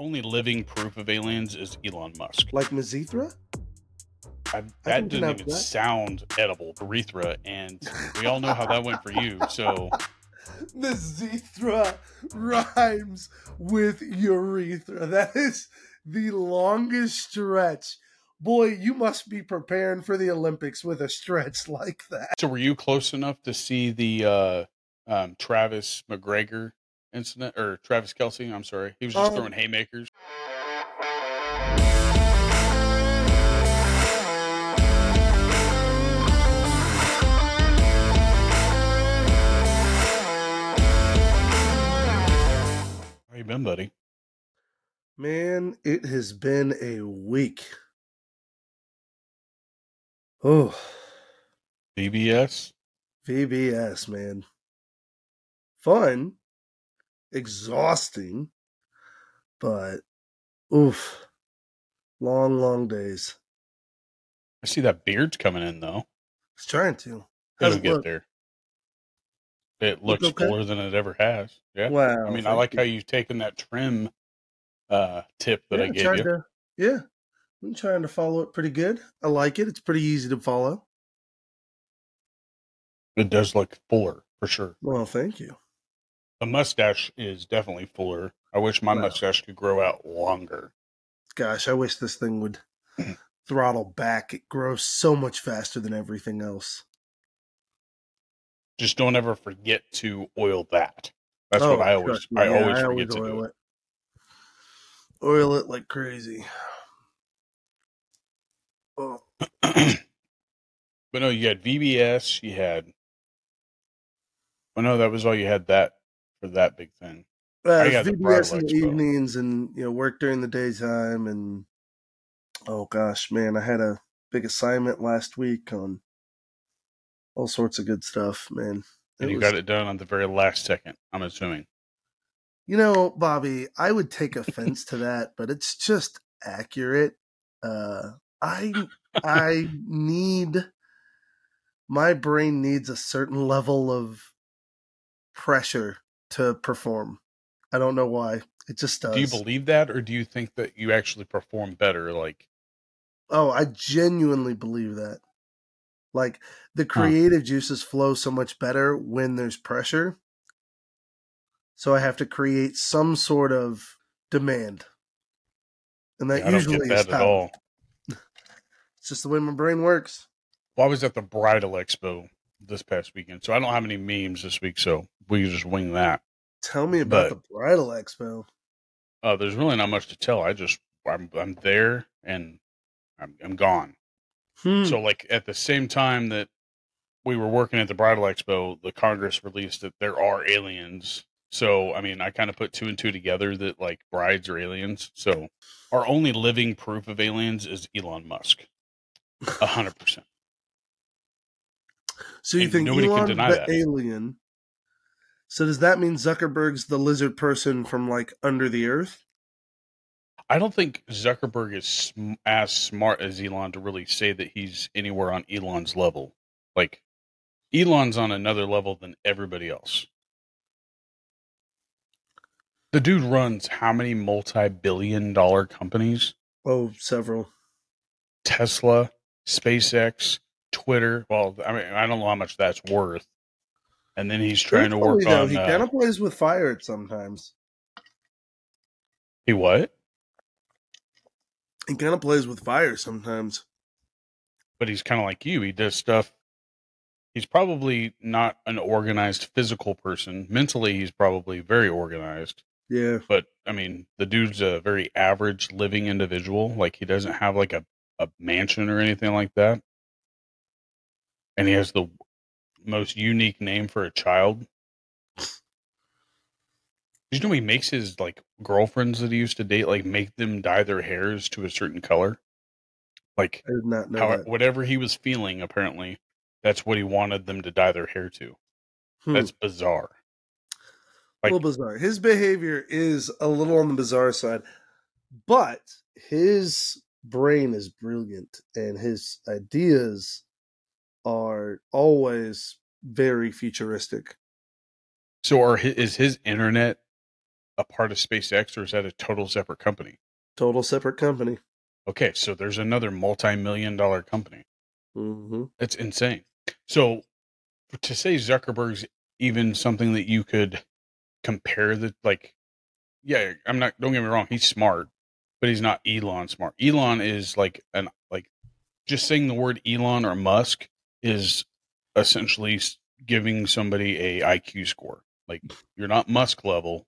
only living proof of aliens is Elon Musk. Like Mizithra? I, I that can didn't even that. sound edible, urethra, and we all know how that went for you. So Mizithra rhymes with urethra. That is the longest stretch. Boy, you must be preparing for the Olympics with a stretch like that. So were you close enough to see the uh, um, Travis McGregor incident or Travis Kelce? I'm sorry, he was just Um, throwing haymakers. How you been, buddy? Man, it has been a week. Oh, BBS. VBS, man. Fun, exhausting, but oof, long, long days. I see that beard's coming in though. It's trying to. It'll it get look? there. It looks okay? fuller than it ever has. Yeah. Wow. I mean, I like you. how you've taken that trim uh, tip that Yeah, I gave you. To, yeah, I'm trying to follow it pretty good. I like it. It's pretty easy to follow. It does look fuller for sure. Well, thank you. The mustache is definitely fuller. I wish my Wow. mustache could grow out longer. Gosh, I wish this thing would mm. throttle back. It grows so much faster than everything else. Just don't ever forget to oil that. That's Oh, what I always I yeah, always forget to oil do. it. Oil it like crazy. Oh, but no, you had VBS, you had well no, that was all you had that for that big thing. uh, I got the VBS in the evenings and you know work during the daytime and oh gosh, man, I had a big assignment last week on all sorts of good stuff, man. And It you was- got it done on the very last second, I'm assuming. You know, Bobby, I would take offense to that, but it's just accurate. Uh, I I need my brain needs a certain level of pressure to perform. I don't know why. It just does. Do you believe that or do you think that you actually perform better like Oh, I genuinely believe that. Like the creative juices flow so much better when there's pressure. So I have to create some sort of demand. And that don't usually get is at all. It's just the way my brain works. Well, I was at the bridal expo this past weekend, so I don't have any memes this week, so we can just wing that. Tell me about But- the bridal expo. Uh, there's really not much to tell. I just I'm I'm there and I'm I'm gone. Hmm. So like at the same time that we were working at the bridal expo, the Congress released that there are aliens. So I mean, I kind of put two and two together that like brides are aliens. So our only living proof of aliens is Elon Musk, a hundred percent. So you and think nobody can Elon deny the that. alien? So does that mean Zuckerberg's the lizard person from like under the earth? I don't think Zuckerberg is sm- as smart as Elon to really say that he's anywhere on Elon's level. Like Elon's on another level than everybody else. The dude runs how many multi-billion dollar companies? Oh, several. Tesla, SpaceX, Twitter. Well, I mean, I don't know how much that's worth. And then he's trying to work though, on He uh, kind of plays with fire sometimes. he what? He kind of plays with fire sometimes. but he's kind of like you. He does stuff. He's probably not an organized physical person. Mentally, he's probably very organized. Yeah. But I mean, the dude's a very average living individual. Like he doesn't have like a, a mansion or anything like that. And he has the most unique name for a child. Did you know he makes his like girlfriends that he used to date like make them dye their hairs to a certain color? Like I did not know how that. whatever he was feeling apparently that's what he wanted them to dye their hair to Hmm. that's bizarre a like- little bizarre. His behavior is a little on the bizarre side, but his brain is brilliant and his ideas are always very futuristic. so are his, is his internet a part of SpaceX or is that a total separate company? Total separate company. Okay, so there's another multi-million dollar company. Mm-hmm. It's insane. So to say Zuckerberg's even something that you could compare the like yeah, I'm not don't get me wrong, he's smart, but he's not Elon smart. Elon is like an like just saying the word Elon or Musk is essentially giving somebody a IQ score. Like you're not Musk level.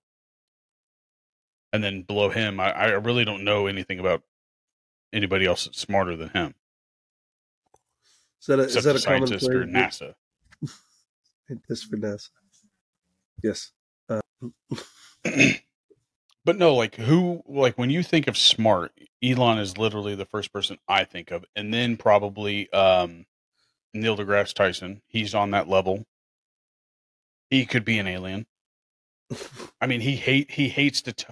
And then below him, I, I really don't know anything about anybody else that's smarter than him, Is that a, is that a scientist or? NASA. This for NASA. Yes. Uh, but no, like who, like when you think of smart, Elon is literally the first person I think of, and then probably um, Neil deGrasse Tyson. He's on that level. He could be an alien. I mean, he hate he hates to. T-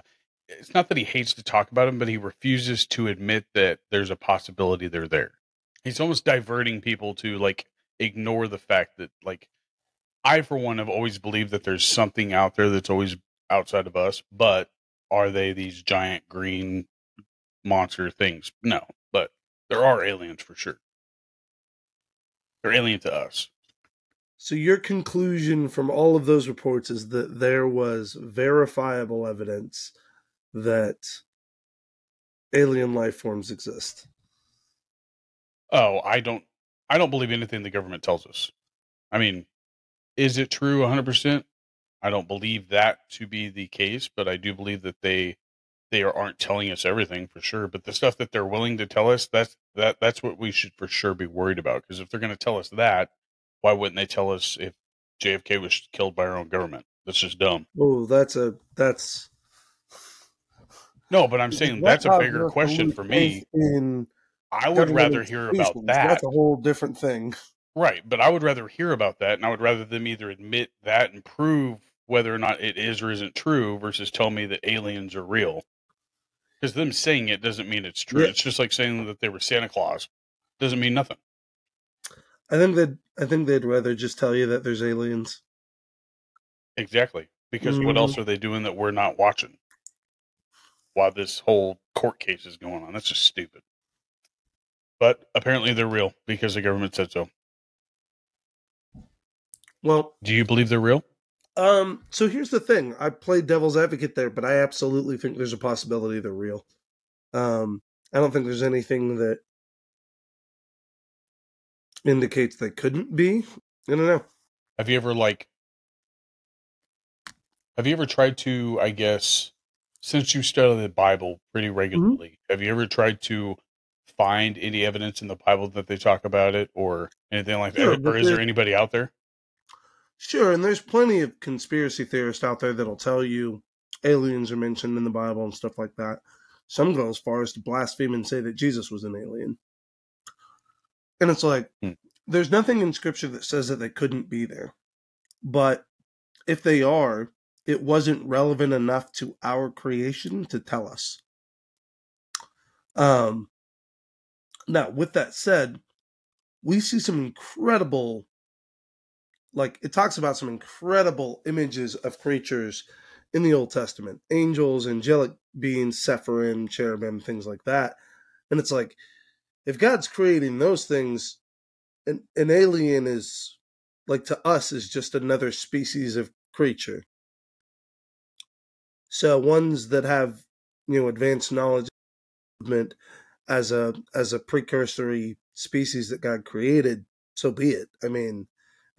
it's not that he hates to talk about him, but he refuses to admit that there's a possibility they're there. He's almost diverting people to like ignore the fact that like I for one have always believed that there's something out there that's always outside of us, but are they these giant green monster things? No, but there are aliens for sure. They're alien to us. So your conclusion from all of those reports is that there was verifiable evidence that alien life forms exist. Oh, I don't I don't believe anything the government tells us. I mean, is it true 100%? I don't believe that to be the case, but I do believe that they they aren't telling us everything for sure, but the stuff that they're willing to tell us, that's that that's what we should for sure be worried about because if they're going to tell us that, why wouldn't they tell us if JFK was killed by our own government? That's just dumb. Oh, that's a that's No, but I'm saying that that's a bigger question for me. In I would rather hear about that. That's a whole different thing. Right, but I would rather hear about that, and I would rather them either admit that and prove whether or not it is or isn't true, versus tell me that aliens are real. Because them saying it doesn't mean it's true. Yeah. It's just like saying that they were Santa Claus. Doesn't mean nothing. I think that I think they'd rather just tell you that there's aliens. Exactly. Because what Mhm. else are they doing that we're not watching? While this whole court case is going on, that's just stupid. But apparently they're real because the government said so. Well, Do you believe they're real? Um, so here's the thing. I played devil's advocate there, but I absolutely think there's a possibility they're real. Um, I don't think there's anything that indicates they couldn't be. I don't know. Have you ever like have you ever tried to, I guess, since you study the Bible pretty regularly, have you ever tried to find any evidence in the Bible that they talk about it or anything like that? but Or is there anybody out there? Sure, and there's plenty of conspiracy theorists out there that'll tell you aliens are mentioned in the Bible and stuff like that. Some go as far as to blaspheme and say that Jesus was an alien. And it's like, Hmm. there's nothing in Scripture that says that they couldn't be there. But if they are, it wasn't relevant enough to our creation to tell us. Um, now, with that said, we see some incredible like it talks about some incredible images of creatures in the Old Testament angels, angelic beings, Seraphim, cherubim, things like that. And it's like, if God's creating those things, an, an alien is, like to us, is just another species of creature. So ones that have, you know, advanced knowledge as a as a precursory species that God created, so be it. I mean,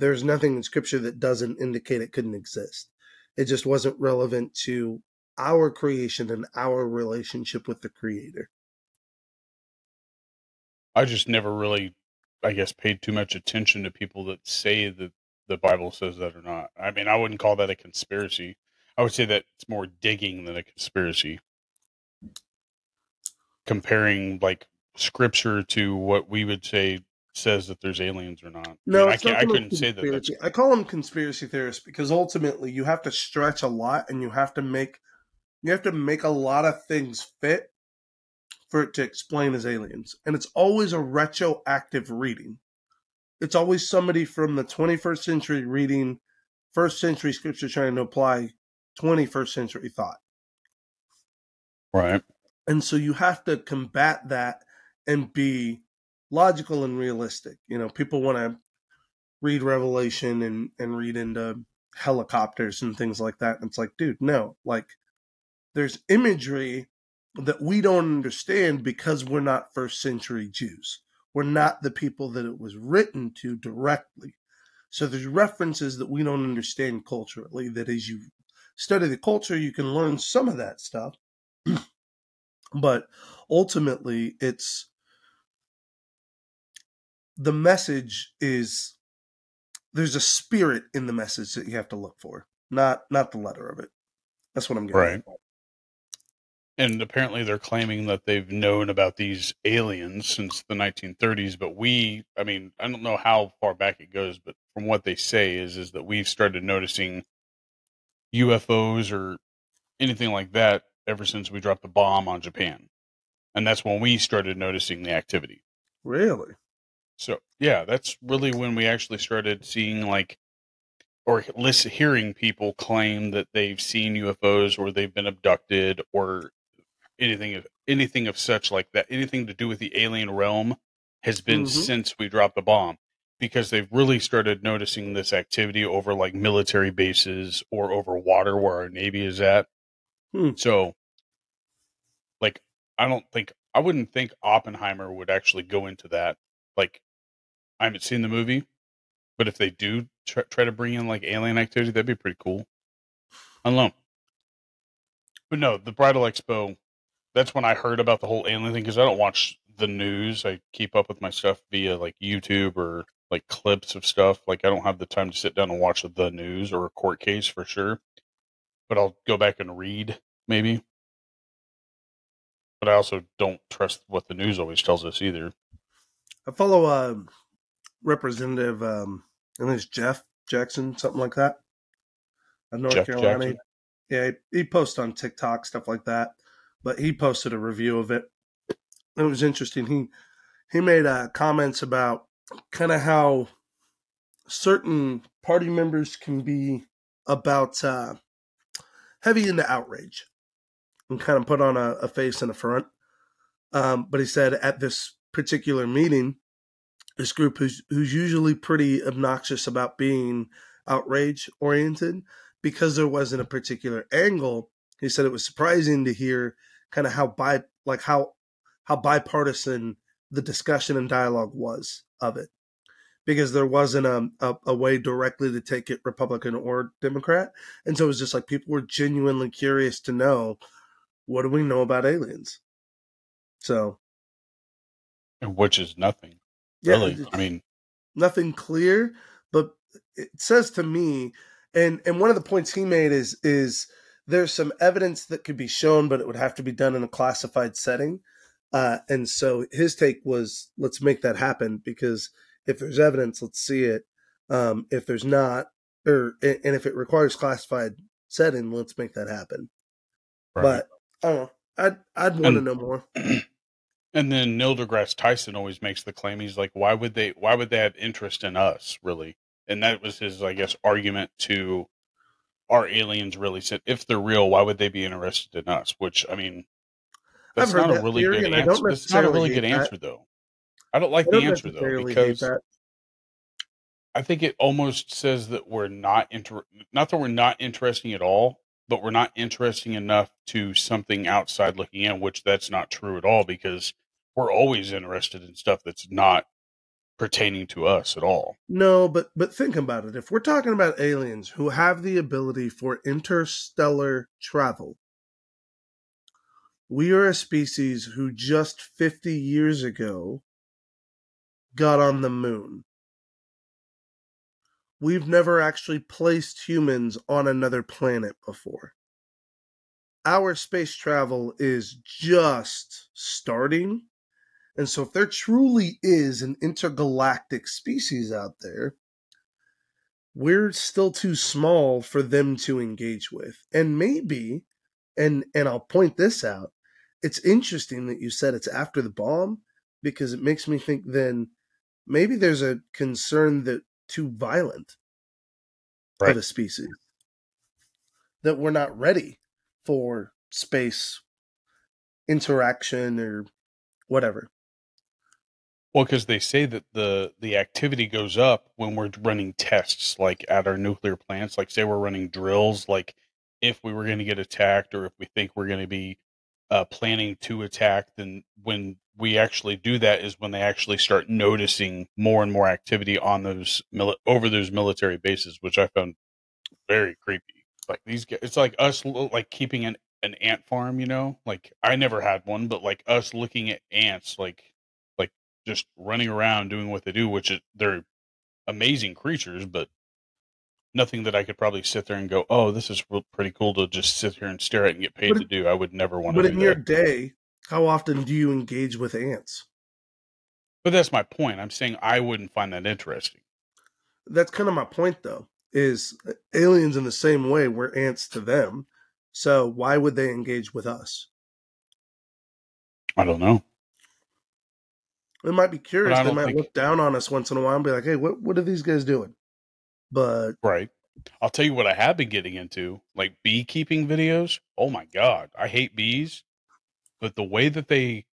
there's nothing in scripture that doesn't indicate it couldn't exist. It just wasn't relevant to our creation and our relationship with the creator. I just never really, I guess, paid too much attention to people that say that the Bible says that or not. I mean, I wouldn't call that a conspiracy. I would say that it's more digging than a conspiracy. Comparing like scripture to what we would say says that there's aliens or not. I No, mean, I can't. I couldn't say that. I call them conspiracy theorists because ultimately you have to stretch a lot and you have to make you have to make a lot of things fit for it to explain as aliens. And it's always a retroactive reading. It's always somebody from the 21st century reading first century scripture trying to apply 21st century thought. Right. And so you have to combat that and be logical and realistic. You know, people want to read Revelation and, and read into helicopters and things like that. And it's like, dude, no. Like, there's imagery that we don't understand because we're not first century Jews. We're not the people that it was written to directly. So there's references that we don't understand culturally that as you study the culture, you can learn some of that stuff. but ultimately, it's the message is there's a spirit in the message that you have to look for, not not the letter of it. That's what I'm getting. Right. At. And apparently they're claiming that they've known about these aliens since the 1930s, but we, I mean, I don't know how far back it goes, but from what they say is is that we've started noticing UFOs or anything like that ever since we dropped the bomb on Japan. And that's when we started noticing the activity. Really? So, yeah, that's really when we actually started seeing like or listen, hearing people claim that they've seen UFOs or they've been abducted or anything of anything of such like that, anything to do with the alien realm has been Mhm. since we dropped the bomb because they've really started noticing this activity over like military bases or over water where our navy is at. Hmm. So like I don't think I wouldn't think Oppenheimer would actually go into that. Like I haven't seen the movie, but if they do try, try to bring in like alien activity, that'd be pretty cool. I don't. But no, the Bridal Expo, that's when I heard about the whole alien thing because I don't watch the news. I keep up with my stuff via like YouTube or like clips of stuff. Like I don't have the time to sit down and watch the news or a court case for sure. But I'll go back and read maybe. But I also don't trust what the news always tells us either. I follow uh, Representative, um, I think it's Jeff Jackson, something like that, of North Jeff Carolina. Jackson? Yeah, he, he posts on TikTok stuff like that, but he posted a review of it. It was interesting. He he made uh, comments about kind of how certain party members can be about uh, heavy into outrage and kind of put on a, a face and a front. Um, but he said at this particular meeting, this group who's who's usually pretty obnoxious about being outrage oriented because there wasn't a particular angle. He said it was surprising to hear kind of how bi like how how bipartisan the discussion and dialogue was of it because there wasn't a, a, a way directly to take it Republican or Democrat. And so it was just like people were genuinely curious to know what do we know about aliens? So which is nothing. yeah, really. I mean, nothing clear, but it says to me, and and one of the points he made is is there's some evidence that could be shown, but it would have to be done in a classified setting. Uh, and so his take was, let's make that happen because if there's evidence, let's see it. Um, if there's not, or and if it requires classified setting, let's make that happen. right. But I don't know. I'd I'd want to know more. And then Neil deGrasse Tyson always makes the claim he's like, why would they why would they have interest in us, really? And that was his, I guess, argument to are aliens really said if they're real, why would they be interested in us? Which I mean that's not a that really theory, good answer. That's not a really good that. answer though. I don't like I the don't answer though because. I think it almost says that we're not inter not that we're not interesting at all, but we're not interesting enough to something outside looking in, which that's not true at all because we're always interested in stuff that's not pertaining to us at all. No, but but think about it. If we're talking about aliens who have the ability for interstellar travel, we are a species who just 50 years ago got on the moon. We've never actually placed humans on another planet before. Our space travel is just starting. And so, if there truly is an intergalactic species out there, we're still too small for them to engage with. And maybe, and and I'll point this out, it's interesting that you said it's after the bomb because it makes me think then maybe there's a concern that too violent Right. of a species that we're not ready for space interaction or whatever. Well, because they say that the the activity goes up when we're running tests, like at our nuclear plants. Like, say we're running drills, like if we were going to get attacked or if we think we're going to be uh, planning to attack, then when we actually do that is when they actually start noticing more and more activity on those mili- over those military bases, which I found very creepy. Like these guys, it's like us like keeping an an ant farm, you know. Like I never had one, but like us looking at ants, like like just running around doing what they do, which is, they're amazing creatures, but nothing that I could probably sit there and go, "Oh, this is real- pretty cool to just sit here and stare at and get paid But to do." I would never want But to But in your that. day, how often do you engage with ants? But that's my point. I'm saying I wouldn't find that interesting. That's kind of my point, though. Is uh, aliens in the same way we're ants to them? So why would they engage with us? I don't know. They might be curious. They might think- look down on us once in a while and be like, "Hey, what what are these guys doing?" But Right. I'll tell you what I have been getting into, like beekeeping videos. Oh my god, I hate bees, but the way that they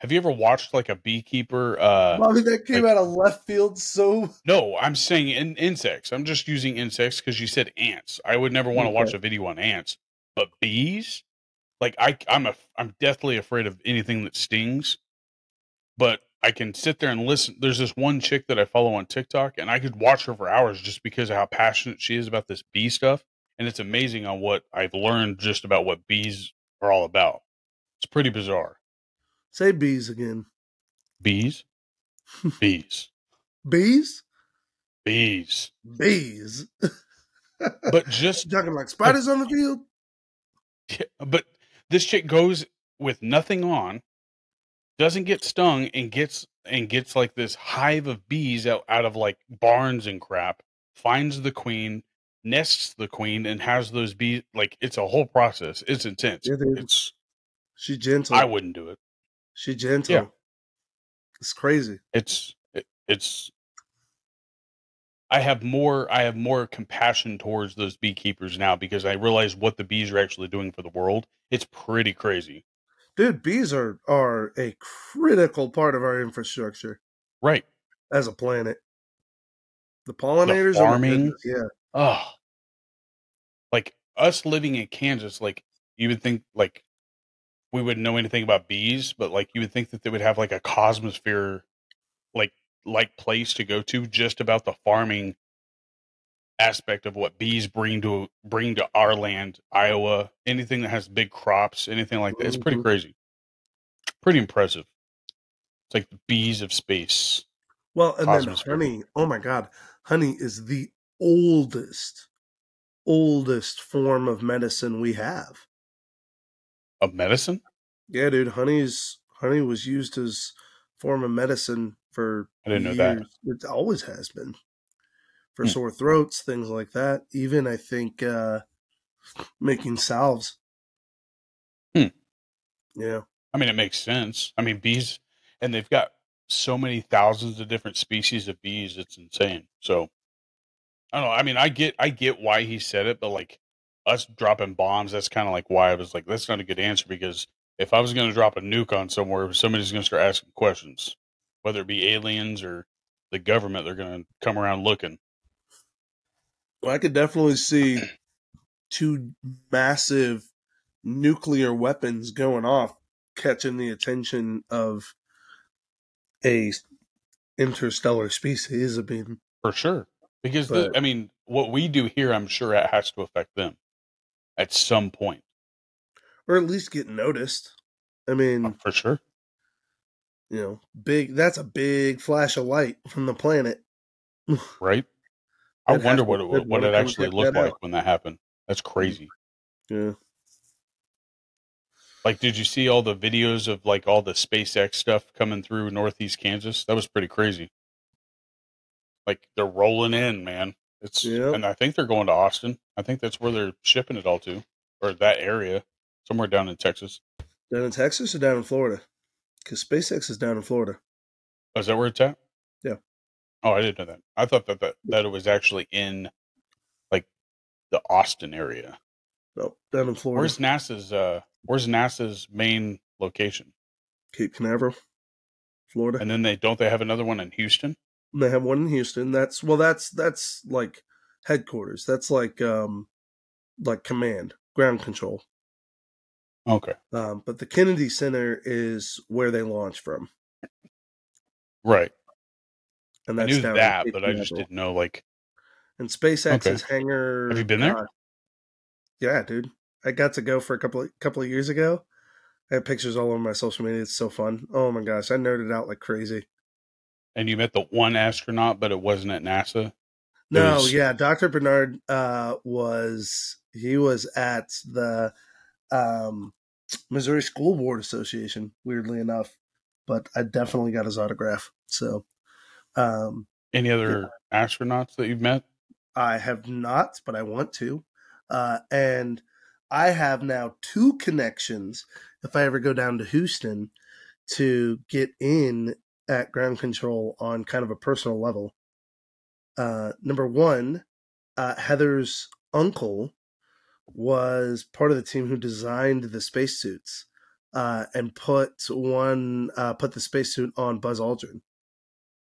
have you ever watched like a beekeeper uh Bobby, that came like- out of left field. So no, I'm saying in, insects. I'm just using insects cuz you said ants. I would never want to watch a video on ants, but bees? Like I I'm a I'm deathly afraid of anything that stings. But I can sit there and listen. There's this one chick that I follow on TikTok, and I could watch her for hours just because of how passionate she is about this bee stuff. And it's amazing on what I've learned just about what bees are all about. It's pretty bizarre. say bees again. Bees, bees, Bees, bees. bees. But just, talking like spiders on the field. but this chick goes with nothing on, doesn't get stung, and gets and gets like this hive of bees out, out of like barns and crap. Finds the queen, nests the queen, and has those bees. Like it's a whole process. It's intense. Yeah. It's She gentle. I wouldn't do it. She gentle. Yeah. It's crazy. It's it, it's. I have more. I have more compassion towards those beekeepers now because I realize what the bees are actually doing for the world. It's pretty crazy, Dude, bees are are a critical part of our infrastructure right? as a planet. The pollinators my farming. goodness, yeah. Oh, like us living in Kansas, like you would think like we wouldn't know anything about bees, but like you would think that they would have like a cosmosphere like like place to go to just about the farming aspect of what bees bring to bring to our land, Iowa, anything that has big crops, anything like that. It's pretty Mhm. crazy. Pretty impressive. It's like the bees of space. Well, and then Cosmosphere. honey, oh my god, honey is the oldest, oldest form of medicine we have. Of medicine? Yeah, dude, honey's honey was used as form of medicine for I didn't know that. It always has been for sore throats, things like that. Even I think uh making salves. Hmm. Yeah, I mean, it makes sense. I mean, bees, and they've got so many thousands of different species of bees. It's insane. So, I don't know. I mean, I get, I get why he said it, but like us dropping bombs, that's kind of like why I was like, that's not a good answer because if I was going to drop a nuke on somewhere, somebody's going to start asking questions, whether it be aliens or the government. They're going to come around looking. Well, I could definitely see two massive nuclear weapons going off, catching the attention of a interstellar species. I mean, For sure. Because the, I mean, what we do here, I'm sure it has to affect them at some point. or at least get noticed. I mean, oh, For sure. you know, big. That's a big flash of light from the planet. right? I That wonder what it, what it actually looked like out. when that happened. That's mm. crazy. Yeah. Like, did you see all the videos of like all the SpaceX stuff coming through Northeast Kansas? That was pretty crazy. Like they're rolling in, man. It's Yep. and I think they're going to Austin. I think that's where they're shipping it all to, or that area, somewhere down in Texas. Down in Texas or down in Florida? Because SpaceX is down in Florida. Oh, is that where it's at? Oh, I didn't know that. I thought that that, that it was actually in like the Austin area. No, down in Florida. Where's NASA's uh where's NASA's main location. Cape Canaveral, Florida. And then they don't they have another one in Houston? They have one in Houston. That's well, that's that's like headquarters. That's like um like command, ground control. Okay. Um, but the Kennedy Center is where they launch from, Right. And I that's knew down in that, but I just didn't know like And SpaceX's Okay. hangar. Have you been there? uh, yeah, dude. I got to go for a couple of, couple of years ago. I have pictures all over my social media. It's so fun. Oh my gosh, I nerded out like crazy. and you met the one astronaut, but it wasn't at NASA. No, was- yeah, Dr. Bernard uh, was he was at the um, Missouri School Board Association. Weirdly enough, but I definitely got his autograph. So um, Any other astronauts that you've met? I have not, but I want to. Uh, and I have now two connections if I ever go down to Houston to get in at ground control on kind of a personal level. Uh, number one, uh, Heather's uncle was part of the team who designed the spacesuits uh, and put one uh, put the spacesuit on Buzz Aldrin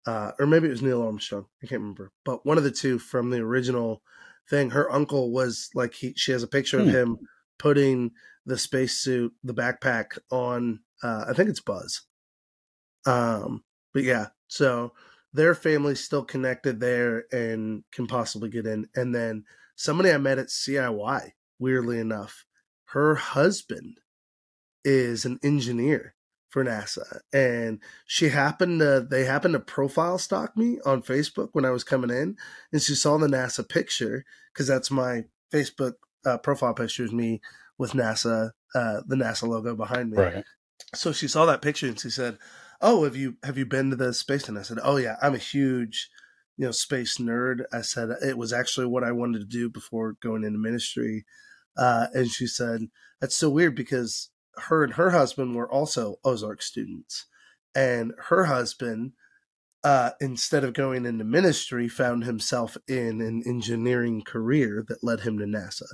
uh, or maybe it was Neil Armstrong. I can't remember, but one of the two from the original thing. Her uncle was like he. She has a picture of Hmm. him putting the spacesuit, the backpack on. Uh, I think it's Buzz. Um, but yeah, so their family's still connected there and can possibly get in. And then somebody I met at CIY, weirdly enough, her husband is an engineer for NASA, and she happened to they happened to profile stalk me on Facebook when I was coming in, and she saw the NASA picture because that's my Facebook uh, profile picture is me with NASA, uh, the NASA logo behind me. Right. So she saw that picture and she said, "Oh, have you have you been to the space?" And I said, "Oh yeah, I'm a huge, you know, space nerd." I said it was actually what I wanted to do before going into ministry. Uh, and she said, "That's so weird because her and her husband were also Ozark students, and her husband." Uh, instead of going into ministry, found himself in an engineering career that led him to NASA.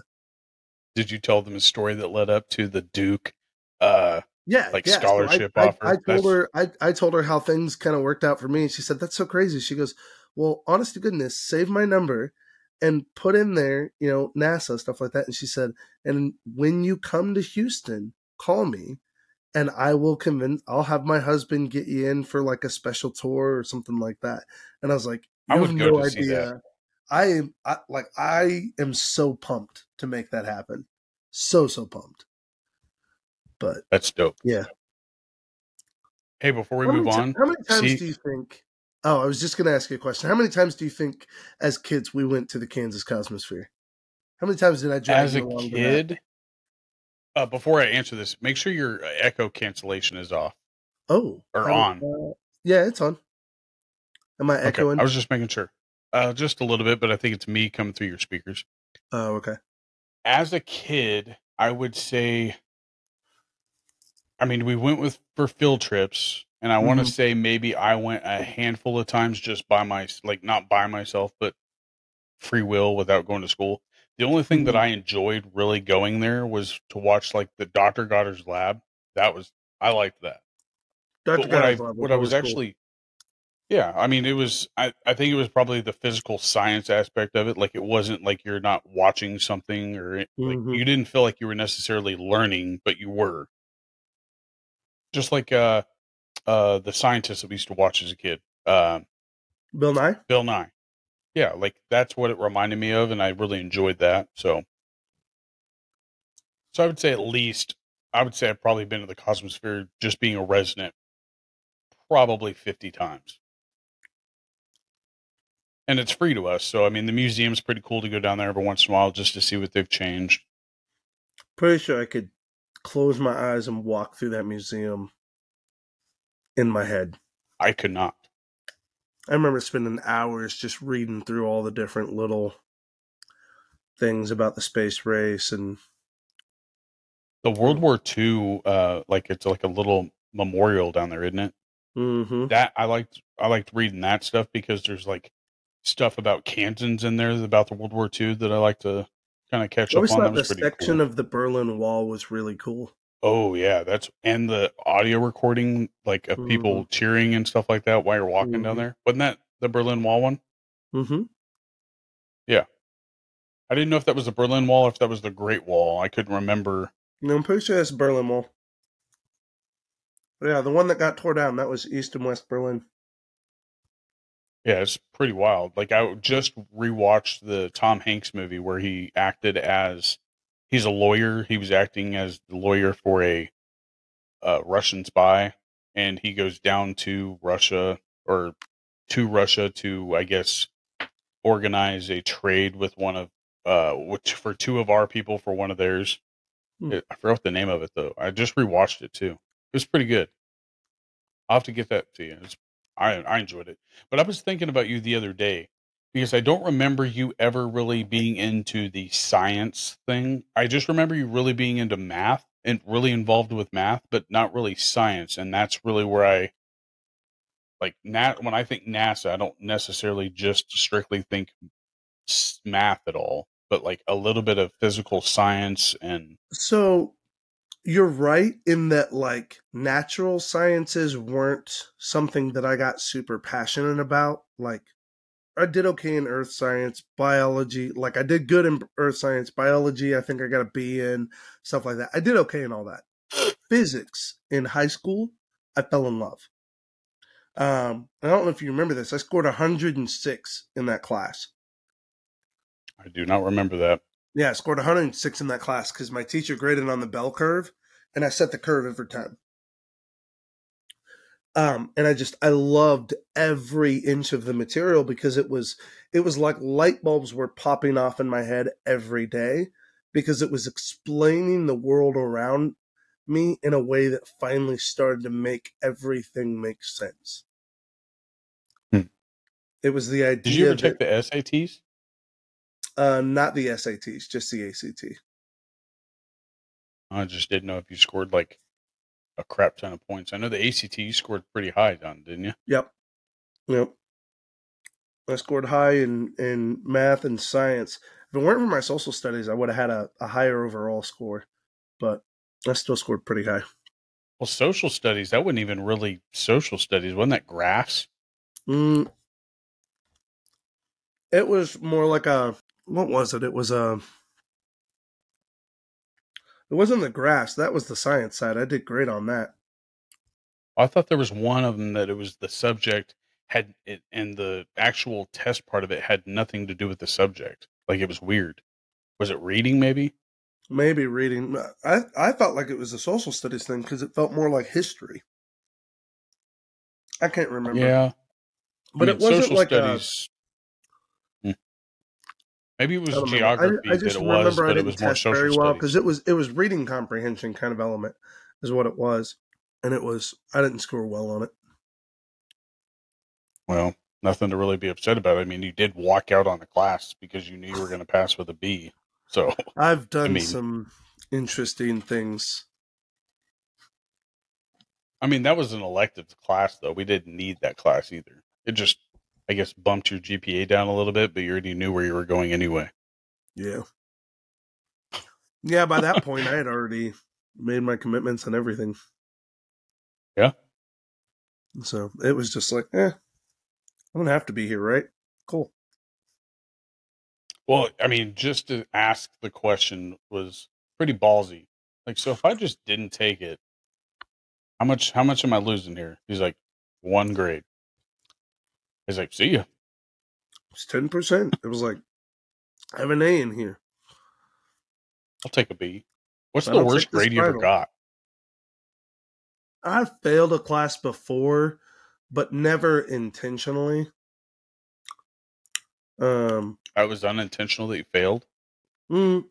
Did you tell them a story that led up to the Duke? Uh, yeah, like yeah. Scholarship I, I, offer? I told That's- her I, I told her how things kind of worked out for me, and she said that's so crazy. She goes, "Well, honest to goodness, save my number and put in there, you know, NASA stuff like that." And she said, "And when you come to Houston, call me, and I will convince. I'll have my husband get you in for like a special tour or something like that." And I was like, I "You would have no idea." I am I, like I am so pumped to make that happen, so so pumped. But that's dope. Yeah. Hey, before we How move ti- on, how many times see- do you think? Oh, I was just going to ask you a question. How many times do you think, as kids, we went to the Kansas Cosmosphere? How many times did I drive as a you along to that? kid, uh, before I answer this, make sure your echo cancellation is off. Oh, Or on. uh, yeah, it's on. Am I Okay, echoing? I was just making sure. Uh, just a little bit, but I think it's me coming through your speakers. oh, okay. as a kid, I would say, I mean, we went with for field trips, and I want to say maybe I went a handful of times just by my, like not by myself, but free will without going to school. The only thing that Mhm. I enjoyed really going there was to watch like the Dr. Goddard's lab. That was I liked that. Dr. But what I Goddard's Lab what I was cool. actually yeah, I mean it was I, I think it was probably the physical science aspect of it. Like it wasn't like you're not watching something or it- like you didn't feel like you were necessarily learning, but you were. Just like uh uh the scientists that we used to watch as a kid. Uh, Bill Nye. Bill Nye. Yeah, like that's what it reminded me of and I really enjoyed that. So So I would say at least I would say I've probably been to the Cosmosphere just being a resident probably 50 times. And it's free to us. So, I mean, the museum's pretty cool to go down there every once in a while just to see what they've changed. Pretty sure I could close my eyes and walk through that museum in my head. I could not. I remember spending hours just reading through all the different little things about the space race and The World War II, uh, like it's like a little memorial down there, isn't it? hmm That I liked. I liked reading that stuff because there's like stuff about Kansans in there about the World War II that I like to kind of catch I up always on. That thought the section cool. of the Berlin Wall was really cool. Oh yeah, that's and the audio recording like of people cheering and stuff like that while you're walking down Mhm. there. Wasn't that the Berlin Wall one? Mm-hmm. Yeah. I didn't know if that was the Berlin Wall or if that was the Great Wall. I couldn't remember. No, I'm pretty sure that's Berlin Wall. But yeah, the one that got tore down that was East and West Berlin. Yeah, it's pretty wild. Like I just rewatched the Tom Hanks movie where he acted as he's a lawyer. He was acting as the lawyer for a uh, Russian spy, and he goes down to Russia or to Russia to, I guess, organize a trade with one of uh, which for two of our people for one of theirs. Hmm. I forgot the name of it though. I just rewatched it too. It was pretty good. I'll have to get that to you. It's, I I enjoyed it. But I was thinking about you the other day because I don't remember you ever really being into the science thing. I just remember you really being into math and really involved with math, but not really science. And that's really where I like nat when I think NASA, I don't necessarily just strictly think math at all, but like a little bit of physical science and So you're right in that like natural sciences weren't something that I got super passionate about. Like I did okay in earth science, biology, like I did good in earth science, biology, I think I got a B in, stuff like that. I did okay in all that. Physics in high school, I fell in love. Um, I don't know if you remember this. I scored 106 in that class. I do not remember that. Yeah, I scored 106 in that class because my teacher graded on the bell curve, and I set the curve every time. Um, and I just I loved every inch of the material because it was it was like light bulbs were popping off in my head every day because it was explaining the world around me in a way that finally started to make everything make sense. Hmm. It was the idea. Did you ever that- take the SATs? uh, not the SATs, just the ACT. I just didn't know if you scored like a crap ton of points. I know the ACT you scored pretty high on, didn't you? Yep. Yep. I scored high in, in math and science. If it weren't for my social studies, I would have had a, a higher overall score, but I still scored pretty high. Well, social studies, that wasn't even really social studies. Wasn't that graphs? Mm, it was more like a, what was it? It was a, it wasn't the graphs. That was the science side. I did great on that. I thought there was one of them that it was the subject had it, and the actual test part of it had nothing to do with the subject. Like it was weird. Was it reading maybe? Maybe reading. Uh, I, I felt like it was a social studies thing because it felt more like history. I can't remember. Yeah. but I it wasn't social like a, studies. Maybe it was I geography I, I just it remember was, I didn't was test very well because it was it was reading comprehension kind of element is what it was, and it was I didn't score well on it. Well, nothing to really be upset about. I mean, you did walk out on the class because you knew you were going to pass with a B. So I've done mean- some interesting things. I mean, that was an elective class, though. We didn't need that class either. It just, I guess, bumped your GPA down a little bit, but you already knew where you were going anyway. Yeah, yeah. By that point, I had already made my commitments and everything. Yeah. So it was just like, eh, I'm gonna have to be here, right? Cool. Well, I mean, just to ask the question was pretty ballsy. Like, so if I just didn't take it, how much? How much am I losing here? He's like, one grade. He's like, see ya. It's ten percent. It was like, I have an A in here. I'll take a B. What's I'll the worst grade you ever got? I failed a class before, but never intentionally. Um, I was unintentional that you failed. mm,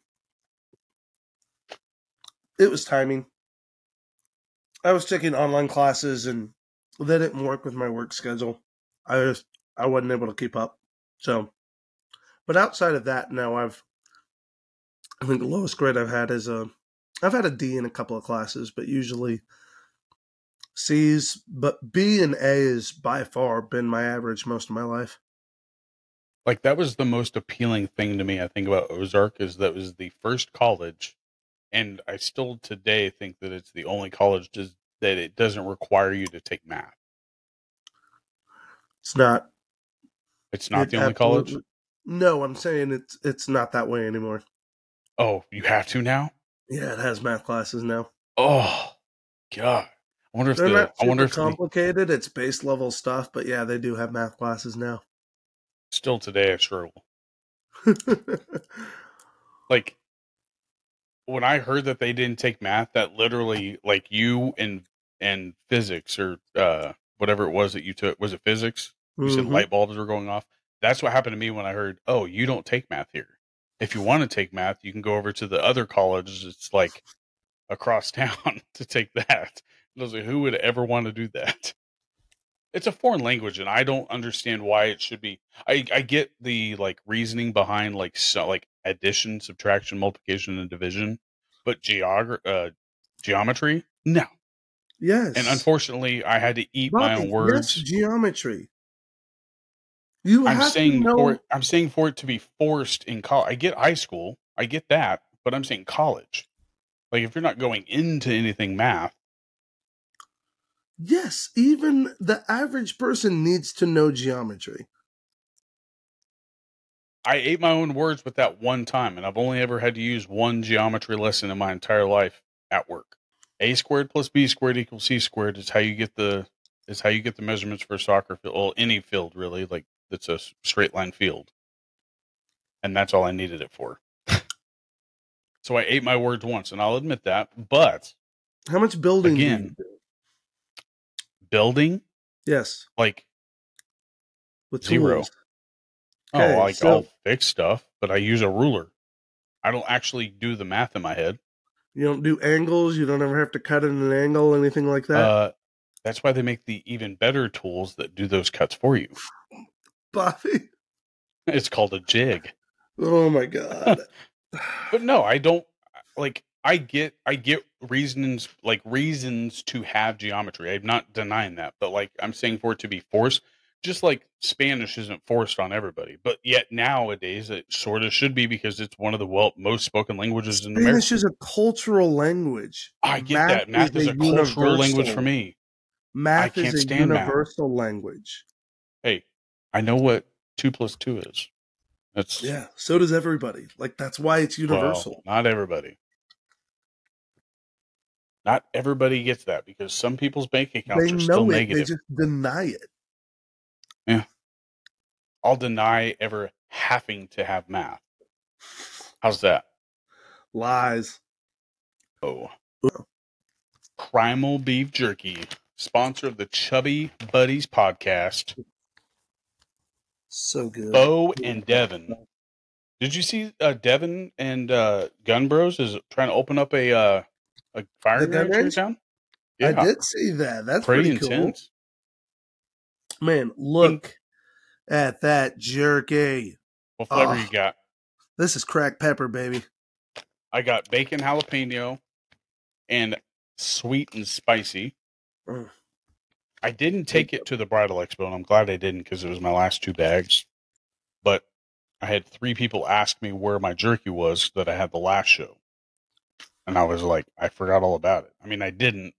it was timing. I was taking online classes and they didn't work with my work schedule. I just I wasn't able to keep up. So, but outside of that, now I've I think the lowest grade I've had is a I've had a D in a couple of classes, but usually C's. But B and A is by far been my average most of my life. like that was the most appealing thing to me i think about ozark is that was the first college and I still today think that it's the only college that it doesn't require you to take math. It's not. It's not It the only college. No, I'm saying it's it's not that way anymore. Oh, you have to now. Yeah, it has math classes now. Oh, God. I wonder if They're the not I wonder if the, complicated. It's base level stuff, but yeah, they do have math classes now. still today I struggle. Like when I heard that they didn't take math, that literally like you and and physics or uh whatever it was that you took was it physics? You said Mhm. light bulbs were going off. That's what happened to me when I heard, "Oh, you don't take math here. If you want to take math, you can go over to the other college. It's like across town to take that." And I was like, "Who would ever want to do that?" It's a foreign language, and I don't understand why it should be. I I get the like reasoning behind like so, like addition, subtraction, multiplication, and division, but geog uh, geometry, no. Yes. And unfortunately, I had to eat my own words. Yes, geometry. You I'm saying for I'm saying for it to be forced in college. I get high school, I get that, but I'm saying college. Like if you're not going into anything math, Yes, even the average person needs to know geometry. I ate my own words with that one time, and I've only ever had to use one geometry lesson in my entire life at work. A squared plus B squared equals C squared is how you get the is how you get the measurements for a soccer field, well, any field really, like that's a straight line field, and that's all I needed it for. so I ate my words once, and I'll admit that. But How much building do you Again. do? building, Yes, like with Zero. tools. oh, like so- I'll fix stuff, but I use a ruler. I don't actually do the math in my head. You don't do angles. You don't ever have to cut at an angle, anything like that. Uh, that's why they make the even better tools that do those cuts for you. Bobby. It's called a jig. Oh my god. But no, I don't like I get I get reasons like reasons to have geometry. I'm not denying that, but like I'm saying for it to be forced, just like Spanish isn't forced on everybody, but yet nowadays it sort of should be because it's one of the well most spoken languages in America. Spanish is a cultural language. I get that. Math is a cultural language for me. Math can't is a stand math. universal language. Hey, I know what two plus two is. That's Yeah, so does everybody. Like that's why it's well, universal. not everybody. Not everybody gets that because some people's bank accounts they are still it. negative. They just deny it. Yeah. I'll deny ever having to have math. How's that? Lies. Oh. Primal Beef Jerky, sponsor of the Chubby Buddies podcast. So good. Bo and Devin. Did you see uh, Devin and uh, Gun Bros is trying to open up a uh, a fire range in town? I did see that. That's pretty, pretty, cool. intense. Man, look at that jerky. What flavor Oh. you got? This is cracked pepper, baby. I got bacon jalapeno and sweet and spicy. Mm. I didn't take it to the bridal expo, and I'm glad I didn't because it was my last two bags. But I had three people ask me where my jerky was that I had the last show. And I was like, I forgot all about it. I mean, I didn't,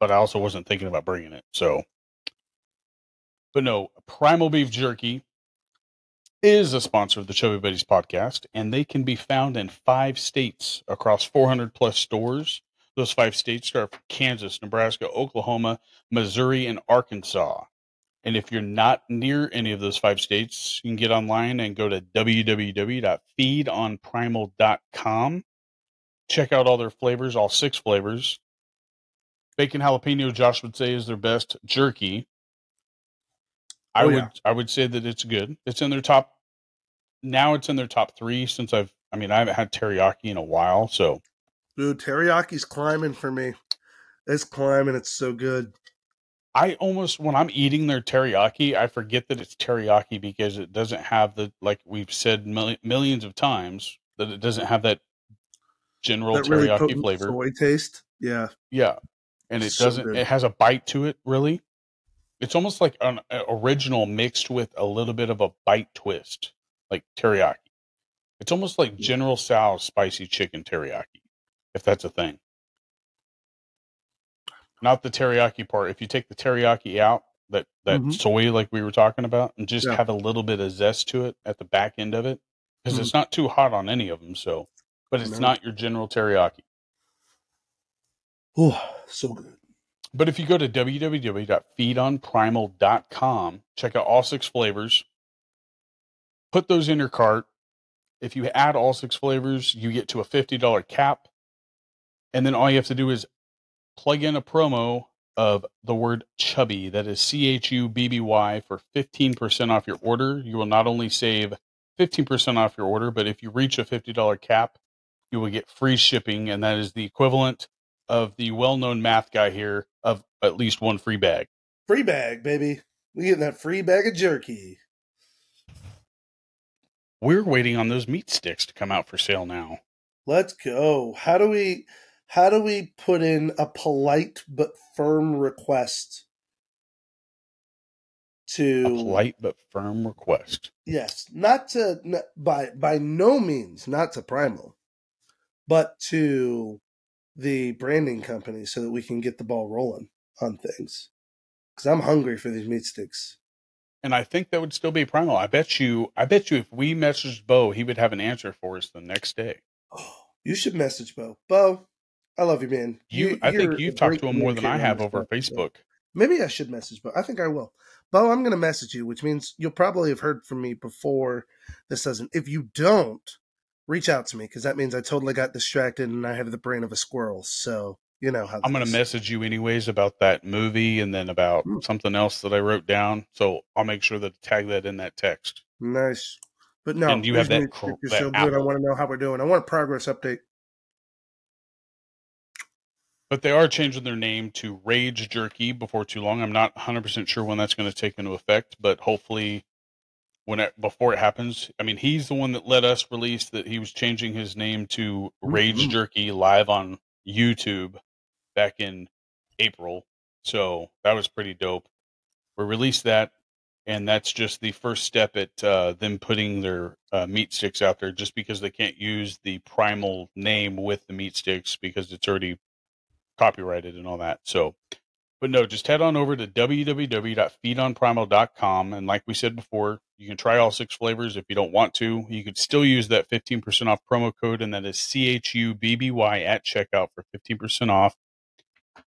but I also wasn't thinking about bringing it. So, but no, Primal Beef Jerky is a sponsor of the Chubby Buddies podcast, and they can be found in five states across 400 plus stores. Those five states are Kansas, Nebraska, Oklahoma, Missouri, and Arkansas. And if you're not near any of those five states, you can get online and go to www.feedonprimal.com. Check out all their flavors, all six flavors. Bacon jalapeno, Josh would say, is their best jerky. I Oh, would yeah. I would say that it's good. It's in their top now it's in their top three since I've I mean I haven't had teriyaki in a while, so Dude, teriyaki's climbing for me. It's climbing. It's so good. I almost when I'm eating their teriyaki, I forget that it's teriyaki because it doesn't have the like we've said mil- millions of times that it doesn't have that general that teriyaki potent flavor. soy taste. Yeah. Yeah, and it So doesn't. good. It has a bite to it. Really, it's almost like an original mixed with a little bit of a bite twist, like teriyaki. It's almost like General Tso's spicy chicken teriyaki. If that's a thing. Not the teriyaki part. If you take the teriyaki out, that that Mhm. soy like we were talking about, and just Yeah. have a little bit of zest to it at the back end of it, because Mhm. it's not too hot on any of them. So, but it's No. not your general teriyaki. Oh, so good. But if you go to www.feedonprimal.com, check out all six flavors, put those in your cart. If you add all six flavors, you get to a $50 cap. And then all you have to do is plug in a promo of the word chubby. That is C H U B B Y for 15% off your order. You will not only save 15% off your order, but if you reach a $50 cap, you will get free shipping. And that is the equivalent of the well known math guy here of at least one free bag. Free bag, baby. We getting that free bag of jerky. We're waiting on those meat sticks to come out for sale now. Let's go. How do we how do we put in a polite but firm request to A polite but firm request. yes, not to by by no means not to Primal, but to the branding company so that we can get the ball rolling on things. Cuz I'm hungry for these meat sticks. And I think that would still be primal. I bet you I bet you if we messaged Bo, he would have an answer for us the next day. Oh, you should message Bo. Bo, I love you, man. You, I you're think you've talked to him more than I have over Facebook. Maybe I should message but I think I will. Bo, I'm going to message you, which means you'll probably have heard from me before this doesn't. If you don't, reach out to me because that means I totally got distracted and I have the brain of a squirrel. So you know how I'm going to message you anyways about that movie and then about Hmm. something else that I wrote down. So I'll make sure to tag that in that text. Nice. But no, And you have that cr- are that so good. I want to know how we're doing. I want a progress update. But they are changing their name to Rage Jerky before too long. I'm not 100% sure when that's going to take into effect, but hopefully when it, before it happens. I mean, he's the one that let us release that he was changing his name to Rage Mhm. Jerky live on YouTube back in April. So that was pretty dope. We released that, and that's just the first step at uh, them putting their uh, meat sticks out there. Just because they can't use the primal name with the meat sticks because it's already copyrighted and all that. So, but no, just head on over to www.feedonprimal.com. And like we said before, you can try all six flavors. If you don't want to, you could still use that 15% off promo code, and that is CHUBBY at checkout for 15% off.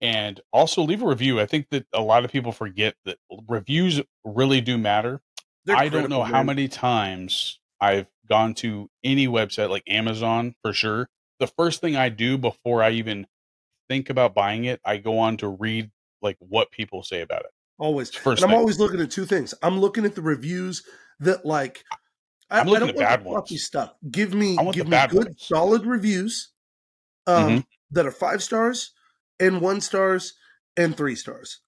And also leave a review. I think that a lot of people forget that reviews really do matter. They're I don't know how man. many times I've gone to any website like Amazon for sure. The first thing I do before I even think about buying it, I go on to read like what people say about it. always. First and I'm thing. always looking at two things. I'm looking at the reviews that like. I, I'm looking I don't at want bad the fluffy ones. stuff. Give me, give me good, ones. solid reviews um, Mhm. that are five stars and one stars and three stars.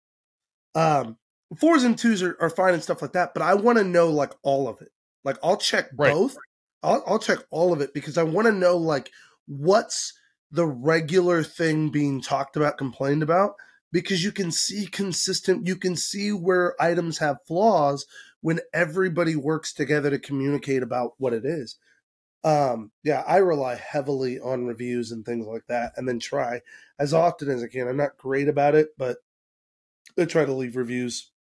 Um, fours and twos are, are fine and stuff like that, but I want to know like all of it. Like I'll check Right. both. I'll, I'll check all of it because I want to know like what's the regular thing being talked about, complained about, because you can see consistent. You can see where items have flaws when everybody works together to communicate about what it is. Um, yeah, I rely heavily on reviews and things like that, and then try as often as I can. I'm not great about it, but I try to leave reviews.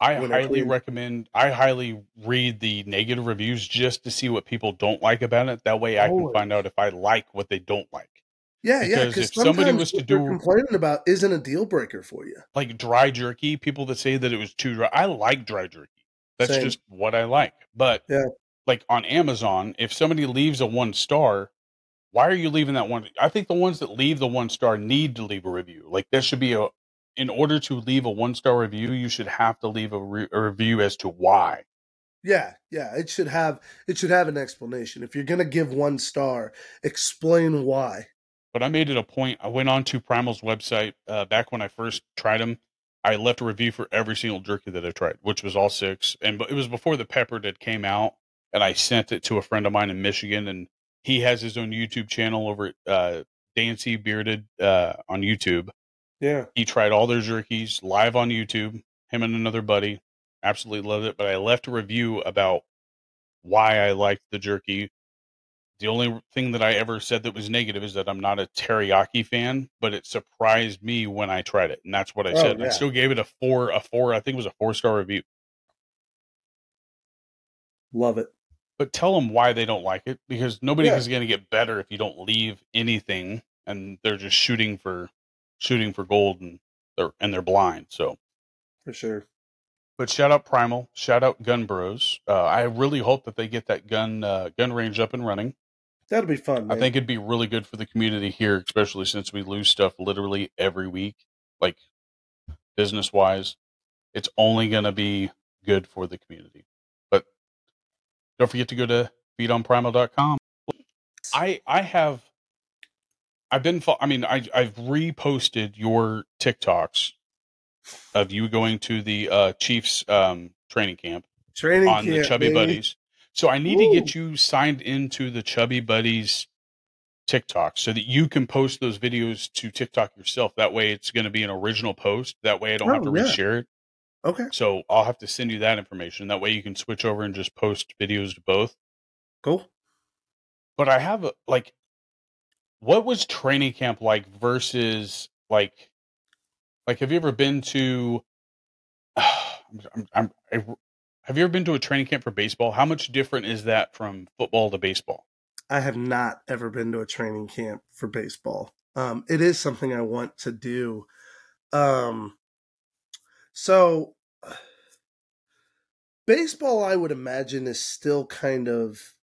I when I highly recommend. I highly read the negative reviews just to see what people don't like about it. That way, I can find out if I like what they don't like. Yeah, yeah. Because Because if somebody was to do- complaining about isn't a deal breaker for you. Like dry jerky, people that say that it was too dry. I like dry jerky. That's Same. just what I like. But Yeah. like on Amazon, if somebody leaves a one star, why are you leaving that one? I think the ones that leave the one star need to leave a review. Like there should be a, in order to leave a one star review, you should have to leave a, re- a review as to why. Yeah, yeah. It should have it should have an explanation. If you're gonna give one star, explain why. But I made it a point. I went on to Primal's website uh, back when I first tried them. I left a review for every single jerky that I tried, which was all six, and but it was before the pepper that came out. And I sent it to a friend of mine in Michigan, and he has his own YouTube channel over at uh, Dancy Bearded uh, on YouTube. Yeah. He tried all their jerkies live on YouTube. Him and another buddy absolutely loved it. But I left a review about why I liked the jerky, the only thing that I ever said that was negative is that I'm not a teriyaki fan, but it surprised me when I tried it, and that's what I Oh, said. I still gave it a four, a four. I think it was a four star review. Love it. But tell them why they don't like it because nobody Yeah. is going to get better if you don't leave anything, and they're just shooting for shooting for gold, and they're and they're blind. So, For sure. but shout out Primal, shout out Gun Bros. Uh, I really hope that they get that gun uh, gun range up and running. That'll be fun. I think it'd be really good for the community here, especially since we lose stuff literally every week, like business wise. It's only going to be good for the community. But don't forget to go to feedonprimal.com. I I have I've been I mean I I've reposted your TikToks of you going to the uh Chiefs um training camp training on the Chubby. Buddies. So I need to get you signed into the Chubby Buddies TikTok so that you can post those videos to TikTok yourself. That way it's going to be an original post. That way I don't have Oh, to yeah. reshare it. Okay. So I'll have to send you that information. That way you can switch over and just post videos to both. Cool. But I have a like what was training camp like versus like like have you ever been to I'm, I'm, I, have you ever been to a training camp for baseball? How much different is that from football to baseball? I have not ever been to a training camp for baseball. Um, it is something I want to do. Um, so baseball, I would imagine, is still kind of